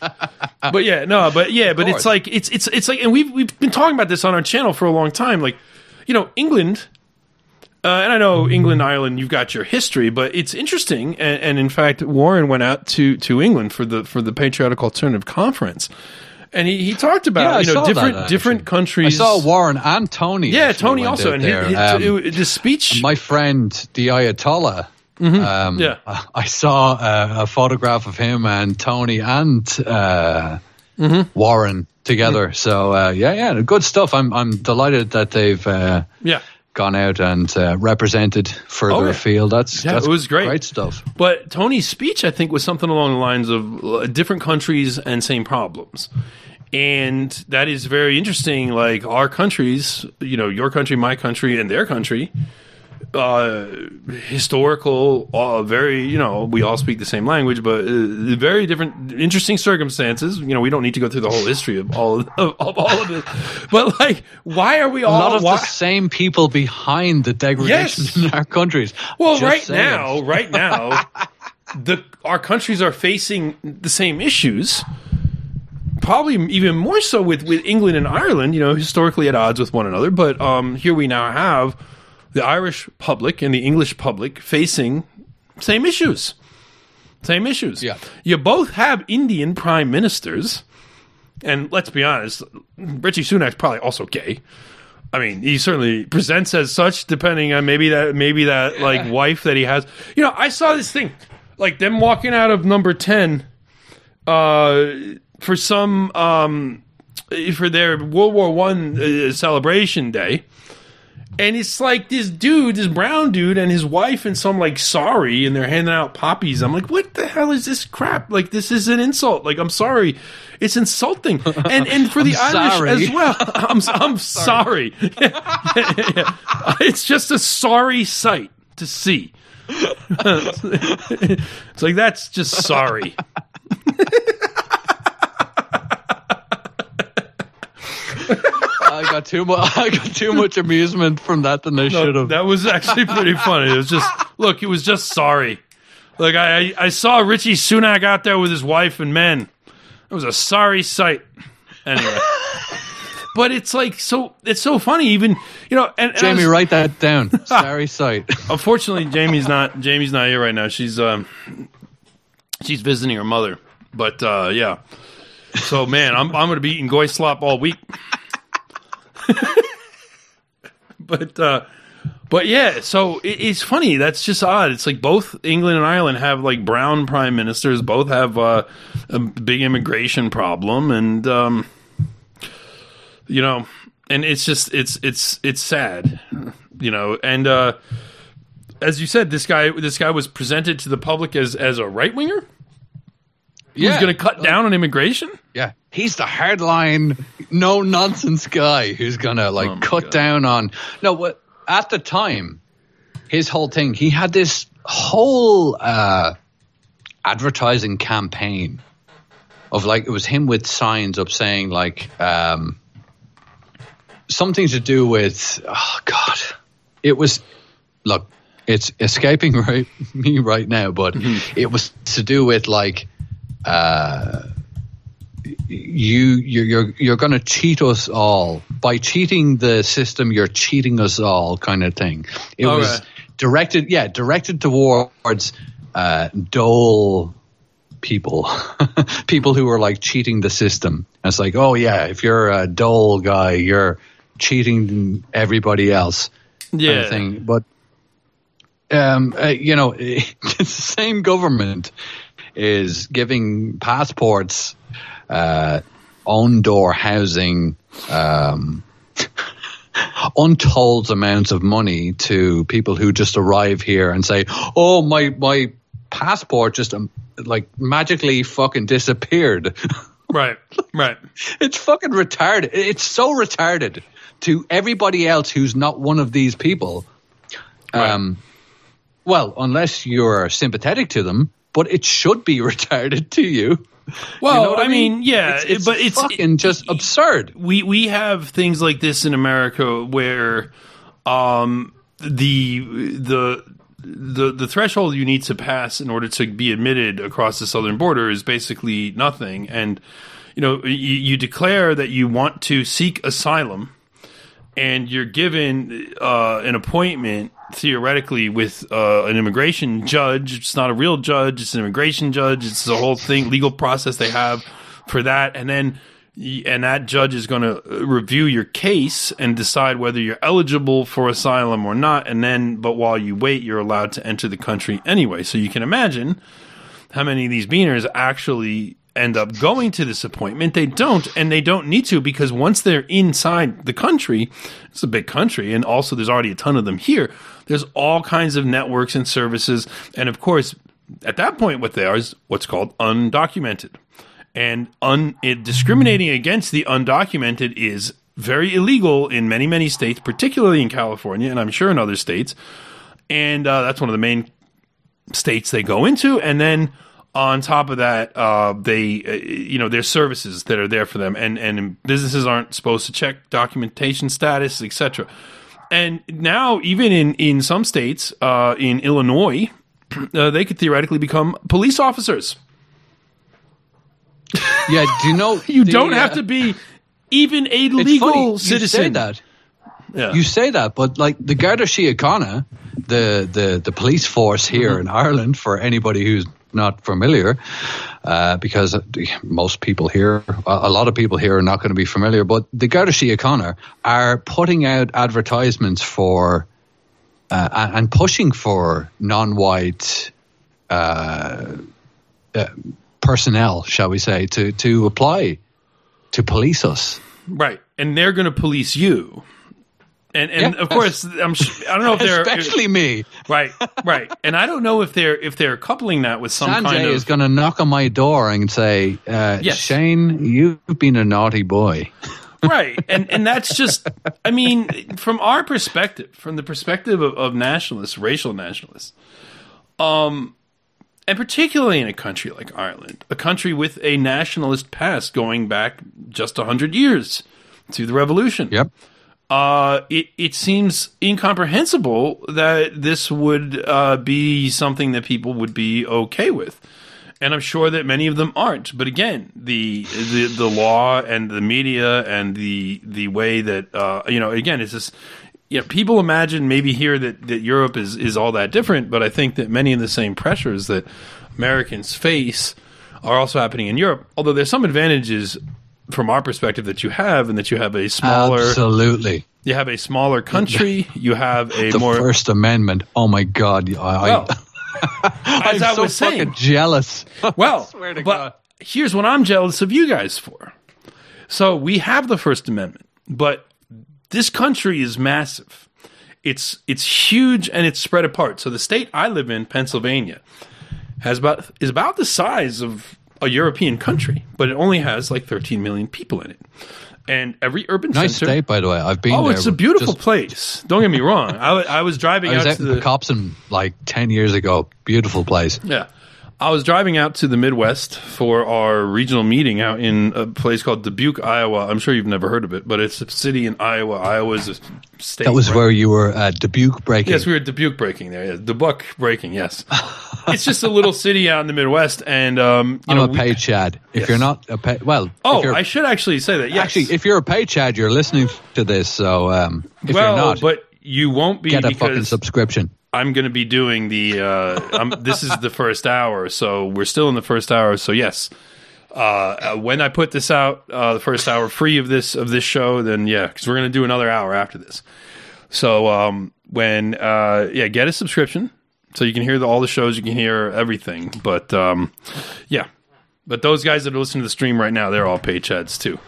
[LAUGHS] but yeah, no, but yeah, but it's like it's it's it's like, and we've we've been talking about this on our channel for a long time. Like, you know, England. Uh, and I know England, Ireland, you've got your history, but it's interesting. And, and in fact, Warren went out to, to England for the for the Patriotic Alternative Conference, and he, he talked about Yeah, you know saw that, different different I countries. saw Warren and Tony. yeah, Tony also, and there. his, Um, the speech. my friend, the Ayatollah. Um, Yeah. I saw uh, a photograph of him and Tony and uh, Mm-hmm. Warren together. So uh, yeah, yeah, good stuff. I'm I'm delighted that they've uh, yeah, gone out and uh, represented further Oh, yeah. afield. That's Yeah, that's it was great. Great stuff. But Tony's speech, I think, was something along the lines of uh, different countries and same problems. And that is very interesting. Like our countries, you know, your country, my country, and their country, uh, historical, uh, very, you know, we all speak the same language, but uh, very different, interesting circumstances. You know, we don't need to go through the whole history of all of, [LAUGHS] of, of all of it. But like, why are we all A lot of why, the same people behind the degradation Yes. in our countries. Well, right saying. now, right now, the our countries are facing the same issues. Probably even more so with, with England and Ireland, you know, historically at odds with one another. But um, here we now have the Irish public and the English public facing same issues. Same issues. Yeah. You both have Indian prime ministers. And let's be honest, Richie Sunak's probably also gay. I mean, he certainly presents as such, depending on maybe that maybe that like wife that he has. You know, I saw this thing, like them walking out of number ten, uh, for some um, for their World War One uh, celebration day, and it's like this dude, this brown dude, and his wife, and some like sorry, and they're handing out poppies. I'm like, what the hell is this crap? Like, this is an insult. Like, I'm sorry, it's insulting, and and for [LAUGHS] the Irish as well. [LAUGHS] I'm I'm sorry. [LAUGHS] It's just a sorry sight to see. it's like that's just sorry. I got too much. [LAUGHS] I got too much amusement from that than I should have. That was actually pretty funny. It was just look, it was just sorry. Like I, I I saw Richie Sunak out there with his wife and men. It was a sorry sight. Anyway. [LAUGHS] but it's like so it's so funny even you know and, and Jamie, was- write that down. [LAUGHS] Sorry, sight. unfortunately Jamie's not Jamie's not here right now. She's um she's visiting her mother. But uh yeah. So man, I'm I'm gonna be eating goy slop all week. [LAUGHS] but uh but yeah, so it, it's funny. That's just odd. It's like both England and Ireland have like brown prime ministers. Both have uh, a big immigration problem, and um, you know, and it's just it's it's it's sad, you know. And uh, as you said, this guy this guy was presented to the public as as a right winger who's going to cut down on immigration. Yeah, he's the hardline, no nonsense guy who's gonna like Oh cut God. down on. No, what at the time, his whole thing, he had this whole uh, advertising campaign of like it was him with signs up saying like um, something to do with oh god, it was look. It's escaping [LAUGHS] right, me right now, but Mm-hmm. it was to do with like uh, you you're you're, you're going to cheat us all by cheating the system. You're cheating us all, kind of thing. It Okay. was directed, yeah, directed towards uh, dole people, [LAUGHS] people who were like cheating the system. And it's like, oh yeah, if you're a dole guy, you're cheating everybody else. kind Yeah, of thing. But um, uh, you know, [LAUGHS] it's the same government is giving passports, uh, own door housing, um, [LAUGHS] untold amounts of money to people who just arrive here and say, "Oh, my my passport just um, like magically fucking disappeared." [LAUGHS] right, right. it's fucking retarded. It's so retarded to everybody else who's not one of these people. Right. Um, well, unless you're sympathetic to them, but it should be [LAUGHS] retarded to you. Well, You know I mean, yeah, it's, it's but it's fucking just absurd. we we have things like this in America where um, the the the the threshold you need to pass in order to be admitted across the southern border is basically nothing, and you know you, you declare that you want to seek asylum, and you're given uh, an appointment theoretically with uh, an immigration judge. It's not a real judge; it's an immigration judge. It's the whole thing, legal process they have for that, and then and that judge is going to review your case and decide whether you're eligible for asylum or not. And then, but while you wait, you're allowed to enter the country anyway. So you can imagine how many of these beaners actually end up going to this appointment. They don't, and they don't need to because once they're inside the country, it's a big country, and also there's already a ton of them here. There's all kinds of networks and services, and of course, at that point, what they are is what's called undocumented, and un, it, discriminating against the undocumented is very illegal in many many states, particularly in California, and I'm sure in other states. And uh, that's one of the main states they go into, and then on top of that, uh, they uh, you know there's services that are there for them, and and businesses aren't supposed to check documentation status, etc. And now, even in in some states, uh, in Illinois, [CLEARS THROAT] uh, they could theoretically become police officers. Yeah, do you know [LAUGHS] You the, don't uh, have to be even a legal funny, You say citizen. that. Yeah. You say that, but like the Garda Síochána, the the the police force here Mm-hmm. in Ireland, for anybody who's not familiar, uh, because most people here, a lot of people here are not going to be familiar, but the Garda Síochána are putting out advertisements for uh, and and pushing for non-white uh, uh, personnel, shall we say, to to apply to police us. Right, and they're going to police you. And and Yeah. of course, I'm. I don't know if they're Especially me. right, right. And I don't know if they're if they're coupling that with some Sanjay kind of is going to knock on my door and say, uh, Yes. Shane, you've been a naughty boy. right, and and that's just. I mean, from our perspective, from the perspective of, of nationalists, racial nationalists, um, and particularly in a country like Ireland, a country with a nationalist past going back just hundred years to the revolution. Yep. Uh, it it seems incomprehensible that this would uh, be something that people would be okay with, and I'm sure that many of them aren't. But again, the the, the law and the media and the the way that uh, you know, again, it's just. Yeah, people imagine maybe here that, that Europe is, is all that different, but I think that many of the same pressures that Americans face are also happening in Europe. Although there's some advantages from our perspective that you have, and that you have a smaller Absolutely. you have a smaller country. [LAUGHS] You have a The more. First Amendment. Oh my God. I, well, [LAUGHS] I'm I so was fucking saying, jealous. [LAUGHS] well, swear to but God. here's what I'm jealous of you guys for. So we have the First Amendment, but this country is massive. It's it's huge and it's spread apart. So the state I live in, Pennsylvania, has about is about the size of a European country, but it only has like 13 million people in it. And every urban nice center. state, by the way. I've been Oh, it's a beautiful just- place. Don't get me wrong. I, I was driving I was out to in the Copson like 10 years ago. Beautiful place. Yeah. I was driving out to the Midwest for our regional meeting out in a place called Dubuque, Iowa. I'm sure you've never heard of it, but it's a city in Iowa. Iowa is a state. That was right? where you were at Dubuque breaking. Yes, we were at Dubuque breaking there. Yeah, Dubuque breaking. Yes, [LAUGHS] it's just a little city out in the Midwest, and um, you I'm know, a we- paid Chad. If Yes. you're not a paid, well, Oh, I should actually say that. Yes. actually, if you're a paid Chad, you're listening to this. So um, if well, you're not, but you won't be get a fucking subscription. I'm going to be doing the. Uh, this is the first hour, so we're still in the first hour. So yes, uh, uh, when I put this out, uh, the first hour free of this of this show, then yeah, because we're going to do another hour after this. So um, when uh, yeah, get a subscription so you can hear the, all the shows, you can hear everything. But um, yeah, but those guys that are listening to the stream right now, they're all pay chads too.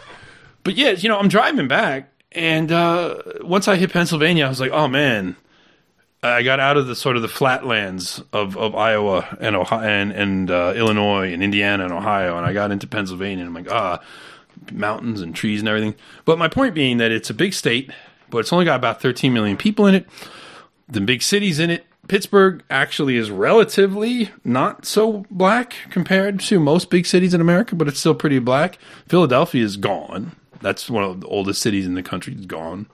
But yeah, you know, I'm driving back, and uh, once I hit Pennsylvania, I was like, oh man. I got out of the sort of the flatlands of, of Iowa and Ohio and, and uh, Illinois and Indiana and Ohio, and I got into Pennsylvania. and I'm like, ah, mountains and trees and everything. But my point being that it's a big state, but it's only got about 13 million people in it. The big cities in it. Pittsburgh actually is relatively not so black compared to most big cities in America, but it's still pretty black. Philadelphia is gone. That's one of the oldest cities in the country. It's gone.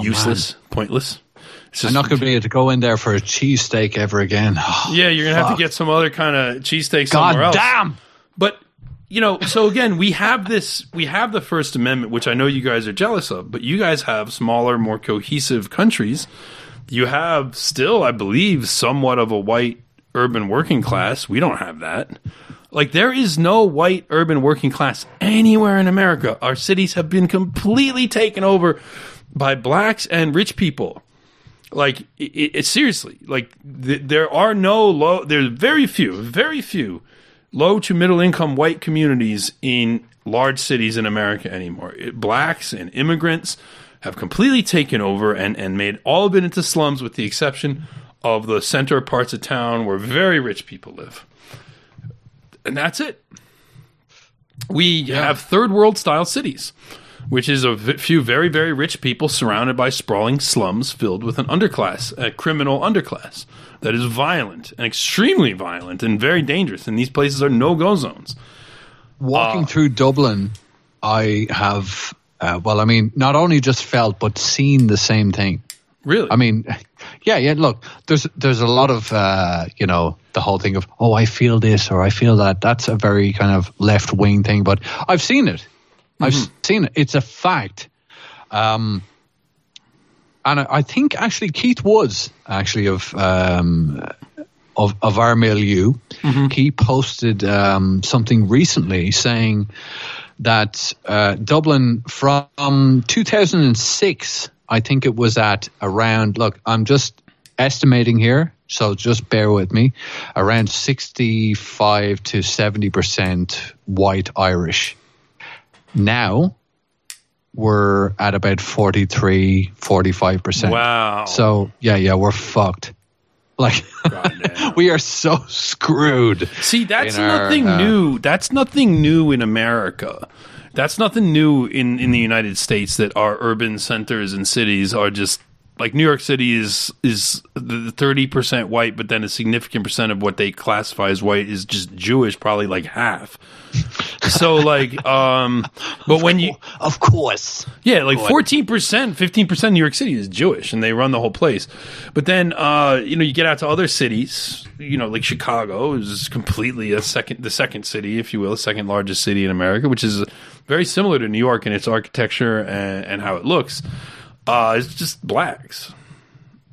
Useless, pointless. I'm not going to be able to go in there for a cheesesteak ever again. [SIGHS] Oh, yeah, you're gonna have to get some other kind of cheesesteak God somewhere else. damn! But you know, so again, we have this. We have the First Amendment, which I know you guys are jealous of, but you guys have smaller, more cohesive countries. You have still, I believe, somewhat of a white urban working class. We don't have that. Like there is no white urban working class anywhere in America. Our cities have been completely taken over by blacks and rich people like it, it, seriously like th- there are no low there's very few very few low to middle income white communities in large cities in america anymore. It- blacks and immigrants have completely taken over and, and made all of it into slums with the exception of the center parts of town where very rich people live. And that's it. We have third world style cities which is a v- few very, very rich people surrounded by sprawling slums filled with an underclass, a criminal underclass that is violent and extremely violent and very dangerous. And these places are no go zones. Walking through Dublin, I have, uh, well, I mean, not only just felt, but seen the same thing. Really? I mean, [LAUGHS] yeah, yeah. Look, there's there's a lot of uh, you know the whole thing of oh I feel this or I feel that. That's a very kind of left wing thing, but I've seen it. I've seen it. It's a fact. Um, and I, I think actually Keith Woods actually of um, of of our milieu, he posted um, something recently saying that uh, Dublin from 2006, I think it was at around. Look, I'm just estimating here, so just bear with me. Around 65 to 70 percent white Irish. Now we're at about 43, 45 percent. Wow. So yeah, yeah, we're fucked. [LAUGHS] Like we are so screwed. See, that's in our, nothing uh, new. That's nothing new in America. That's nothing new in, in the United States that our urban centers and cities are just like New York City is is the thirty percent white, but then a significant percent of what they classify as white is just Jewish, probably like half. So like, [LAUGHS] um, but when you Of course. yeah, like fourteen percent, fifteen percent of New York City is Jewish, and they run the whole place. But then, uh, you know, you get out to other cities, you know, like Chicago is completely a second, the second city, if you will, the second largest city in America, which is very similar to New York in its architecture and, and how it looks. Uh, it's just blacks,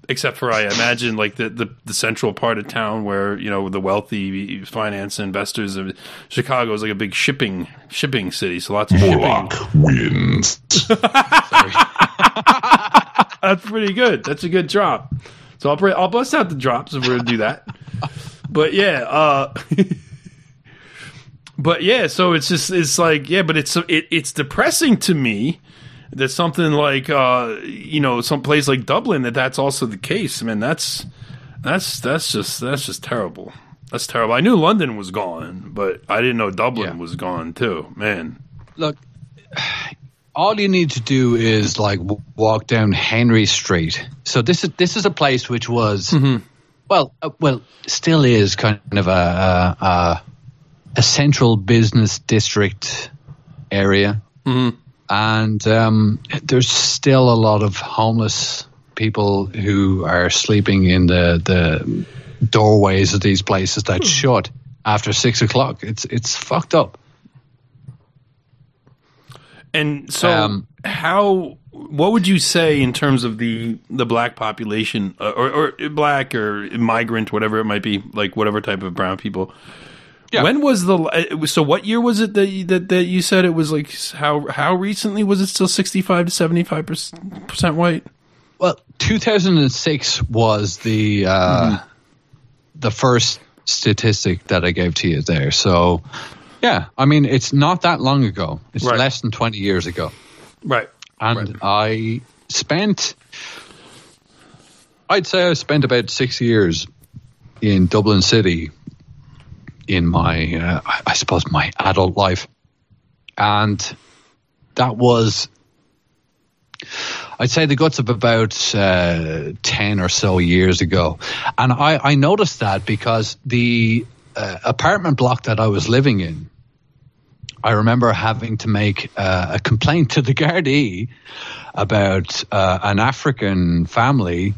except for I imagine like the, the the central part of town where you know the wealthy finance investors of Chicago is like a big shipping shipping city, so lots of shipping. Wins. [LAUGHS] That's pretty good. That's a good drop. So I'll I'll bust out the drops if we're gonna do that. But yeah, uh, [LAUGHS] but yeah. So it's just it's like yeah, but it's it, it's depressing to me that something like uh, you know some place like Dublin that that's also the case. I mean that's that's that's just that's just terrible. That's terrible. I knew London was gone, but I didn't know Dublin Yeah. was gone too. Man, Look, all you need to do is like walk down Henry Street. So this is this is a place which was well, uh, well, still is kind of a a, a, a central business district area, and um, there's still a lot of homeless people who are sleeping in the the doorways of these places that shut after six o'clock. It's it's fucked up. And so, Um, how? What would you say in terms of the the black population, uh, or, or black or migrant, whatever it might be, like whatever type of brown people? Yeah. When was the uh, so? What year was it that you, that that you said it was like how how recently was it still sixty five to seventy five percent white? Well, 2006 was the uh, the first statistic that I gave to you there. So, yeah, I mean, it's not that long ago. It's Right. less than 20 years ago, Right. and I spent, I'd say, I spent about six years in Dublin City in my, uh, I- suppose, my adult life, and that was I'd say the guts of about uh, 10 or so years ago. And I, I noticed that because the uh, apartment block that I was living in, I remember having to make uh, a complaint to the [LAUGHS] Gardaí about uh, an African family,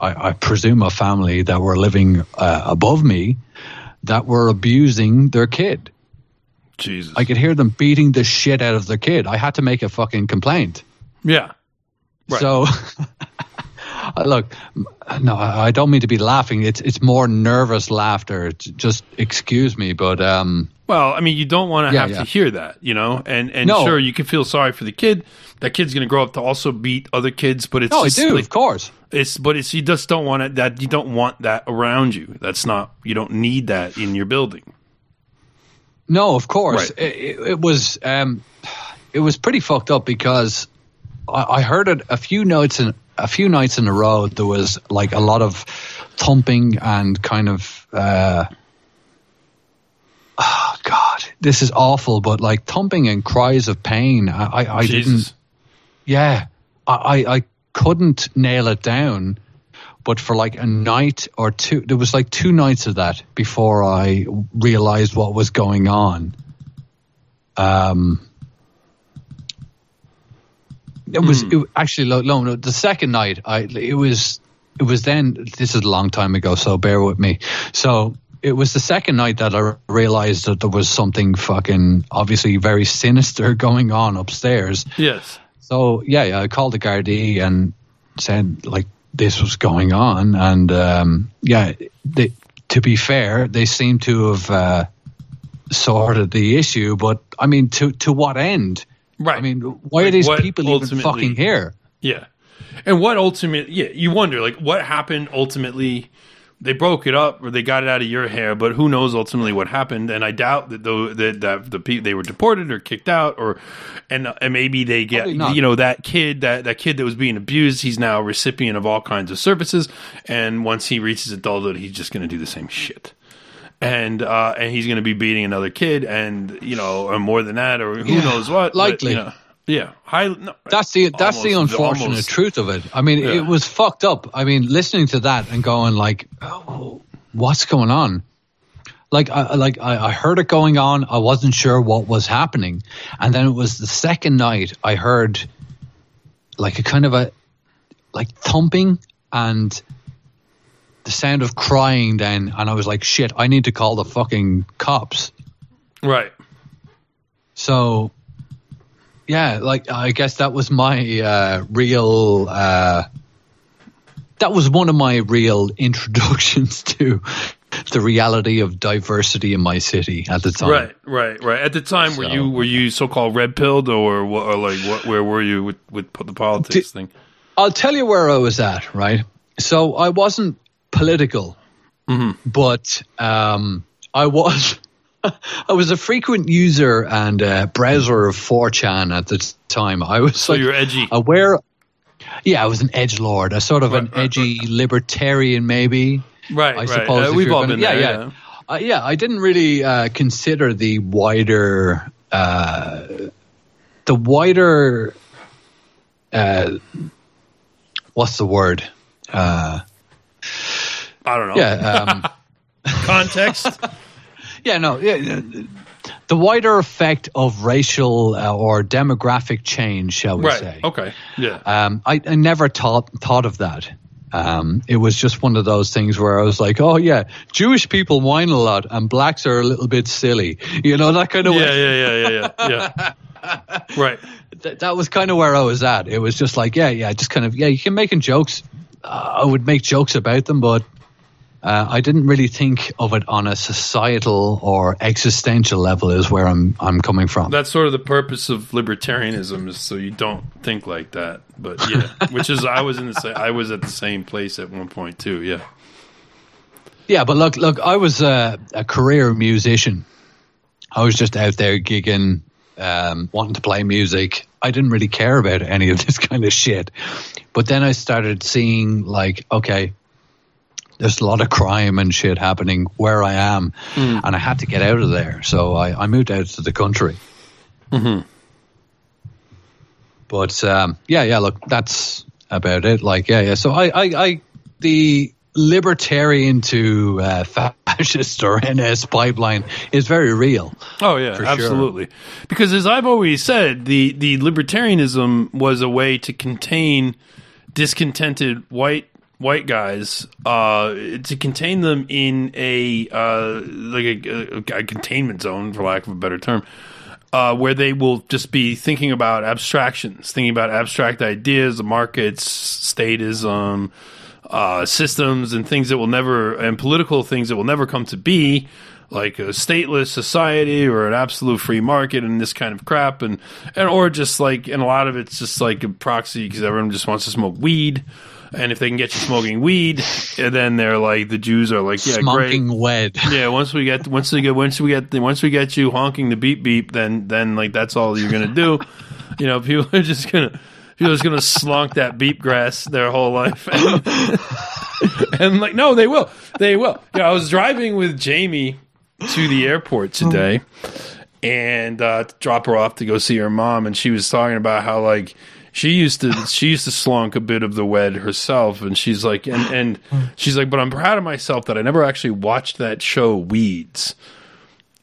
I, I presume a family that were living uh, above me, that were abusing their kid. Jesus. I could hear them beating the shit out of their kid. I had to make a fucking complaint. yeah. Right. So, [LAUGHS] look, no, I don't mean to be laughing. It's it's more nervous laughter. Just excuse me, but um, Well, I mean, you don't want to Yeah, have yeah. to hear that, you know. And and No. sure, you can feel sorry for the kid. That kid's going to grow up to also beat other kids, but it's no, I do, like- of course. It's but it's you just don't want it that you don't want that around you. That's not you don't need that in your building. No, of course. Right. It, it, was um, it was pretty fucked up because I, I heard it a few nights in a few nights in a row. There was like a lot of thumping and kind of. Uh, [SIGHS] oh God, this is awful. But like thumping and cries of pain. I, I, I didn't. Yeah, I I couldn't nail it down, but for like a night or two, there was like two nights of that before I realized what was going on. Um, it was it, actually lo- no, no, the second night. I it was it was then. This is a long time ago, so bear with me. So it was the second night that I realized that there was something fucking obviously very sinister [LAUGHS] going on upstairs. Yes. So yeah, yeah I called the Gardaí and said like this was going on, and um, yeah, they, to be fair, they seem to have uh, sorted the issue, but I mean, to to what end? Right. I mean, why are these people even fucking here? Yeah. And what ultimate yeah, you wonder like what happened ultimately they broke it up or they got it out of your hair, but who knows ultimately what happened and I doubt that though that, that the pe- they were deported or kicked out or and and maybe they get you know that kid that that kid that was being abused, he's now a recipient of all kinds of services and once he reaches adulthood, he's just going to do the same shit. And uh, and he's going to be beating another kid, and you know, or more than that, or who Yeah, knows what. but, likely. you know, yeah. High, no, That's the that's the unfortunate almost- truth of it. I mean, Yeah. it was fucked up. I mean, listening to that and going like, oh, "What's going on?" Like, I like I, I heard it going on. I wasn't sure what was happening, and then it was the second night I heard like a kind of a like thumping and the sound of crying. Then, and I was like, "Shit! I need to call the fucking cops." Right. So, yeah, like I guess that was my uh, real. Uh, that was one of my real [LAUGHS] introductions to the reality of diversity in my city at the time. Right, right, right. At the time, were you were you so called red pilled or what? Or like what? Where were you with with the politics thing? I'll tell you where I was at. Right, so I wasn't political, but um, I was. [LAUGHS] I was a frequent user and uh, browser of 4chan at the time. I was So like, you're edgy. aware. Yeah, I was an edge lord, a sort of an Right, right, edgy libertarian, maybe. right, I right. suppose Uh, we've all gonna- been yeah, there. yeah. Uh, yeah, I didn't really uh, consider the wider, uh, the wider, uh, what's the word? Uh, I don't know. yeah, um, [LAUGHS] Context. [LAUGHS] yeah, no, yeah, the wider effect of racial uh, or demographic change, shall we right. say? Okay. Yeah. Um, I, I never thought thought of that. Um, it was just one of those things where I was like, oh yeah, Jewish people whine a lot and blacks are a little bit silly, you know that kind of yeah, way. yeah, yeah, yeah, yeah, yeah. [LAUGHS] right. Th- that was kind of where I was at. It was just like, yeah, yeah, just kind of yeah, you can making jokes. Uh, I would make jokes about them, but uh, I didn't really think of it on a societal or existential level. Is where I'm I'm coming from. That's sort of the purpose of libertarianism is so you don't think like that. But yeah, which is I was in the I was at the same place at one point too. Yeah. Yeah, but look, look, I was a, a career musician. I was just out there gigging, um, wanting to play music. I didn't really care about any of this [LAUGHS] kind of shit. But then I started seeing, like, okay, there's a lot of crime and shit happening where I am, and I had to get out of there. So I, I moved out to the country. But um, yeah, yeah, look, that's about it. Like, yeah, yeah. So I, I, I the libertarian to uh, [LAUGHS] fascist or NS pipeline is very real. Oh yeah, For sure. absolutely. Because as I've always said, the the libertarianism was a way to contain discontented white white guys, uh, to contain them in a uh, like a, a, a containment zone, for lack of a better term. Uh, where they will just be thinking about abstractions, thinking about abstract ideas, the markets, statism, uh, systems, and things that will never, and political things that will never come to be, like a stateless society or an absolute free market and this kind of crap, and and or just like, and a lot of it's just like a proxy because everyone just wants to smoke weed. And if they can get you smoking weed, and then they're like the Jews are like, yeah, great. Smoking wed. [LAUGHS] Yeah, once we get once we get once we get once we get you honking the beep beep, then then like that's all you're gonna do. [LAUGHS] you know, people are just gonna people are just gonna slunk that beep grass their whole life, and, [LAUGHS] and like no, they will, they will. Yeah, I was driving with Jamie to the airport today, and uh, to drop her off to go see her mom, and she was talking about how like she used to she used to slunk a bit of the wed herself and she's like and and she's like but I'm proud of myself that I never actually watched that show Weeds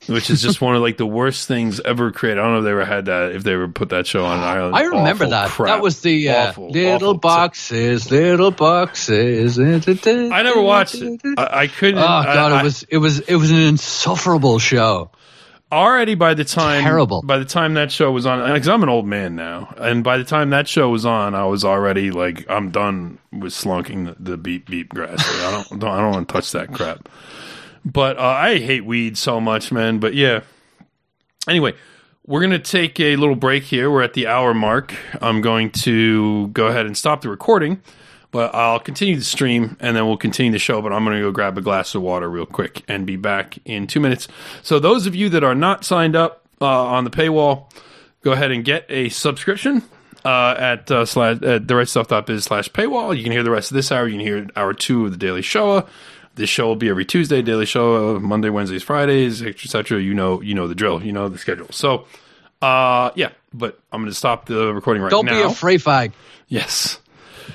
which is just one of like the worst things ever created. I don't know if they ever had that, if they ever put that show on Ireland. I remember Awful that. crap. That was the uh, Awful, little awful. boxes, little boxes. I I never watched it. I, I couldn't. Oh god, I- it was it was it was an insufferable show. Already by the time Terrible. by the time that show was on because i'm an old man now and by the time that show was on i was already like i'm done with slunking the, the beep beep grass. I don't, [LAUGHS] don't i don't want to touch that crap. But uh, i hate weed so much man but yeah. Anyway we're going to take a little break here. We're at the hour mark. I'm going to go ahead and stop the recording but I'll continue the stream and then we'll continue the show. But I'm going to go grab a glass of water real quick and be back in two minutes. So, those of you that are not signed up uh, on the paywall, go ahead and get a subscription uh, at uh, slash at therightstuff.biz slash paywall. You can hear the rest of this hour. You can hear hour two of the Daily Shoah. This show will be every Tuesday, Daily Shoah, Monday, Wednesdays, Fridays, etc. You know, you know the drill. You know the schedule. So, uh, yeah. But I'm going to stop the recording right now. Don't be a free fag. Yes.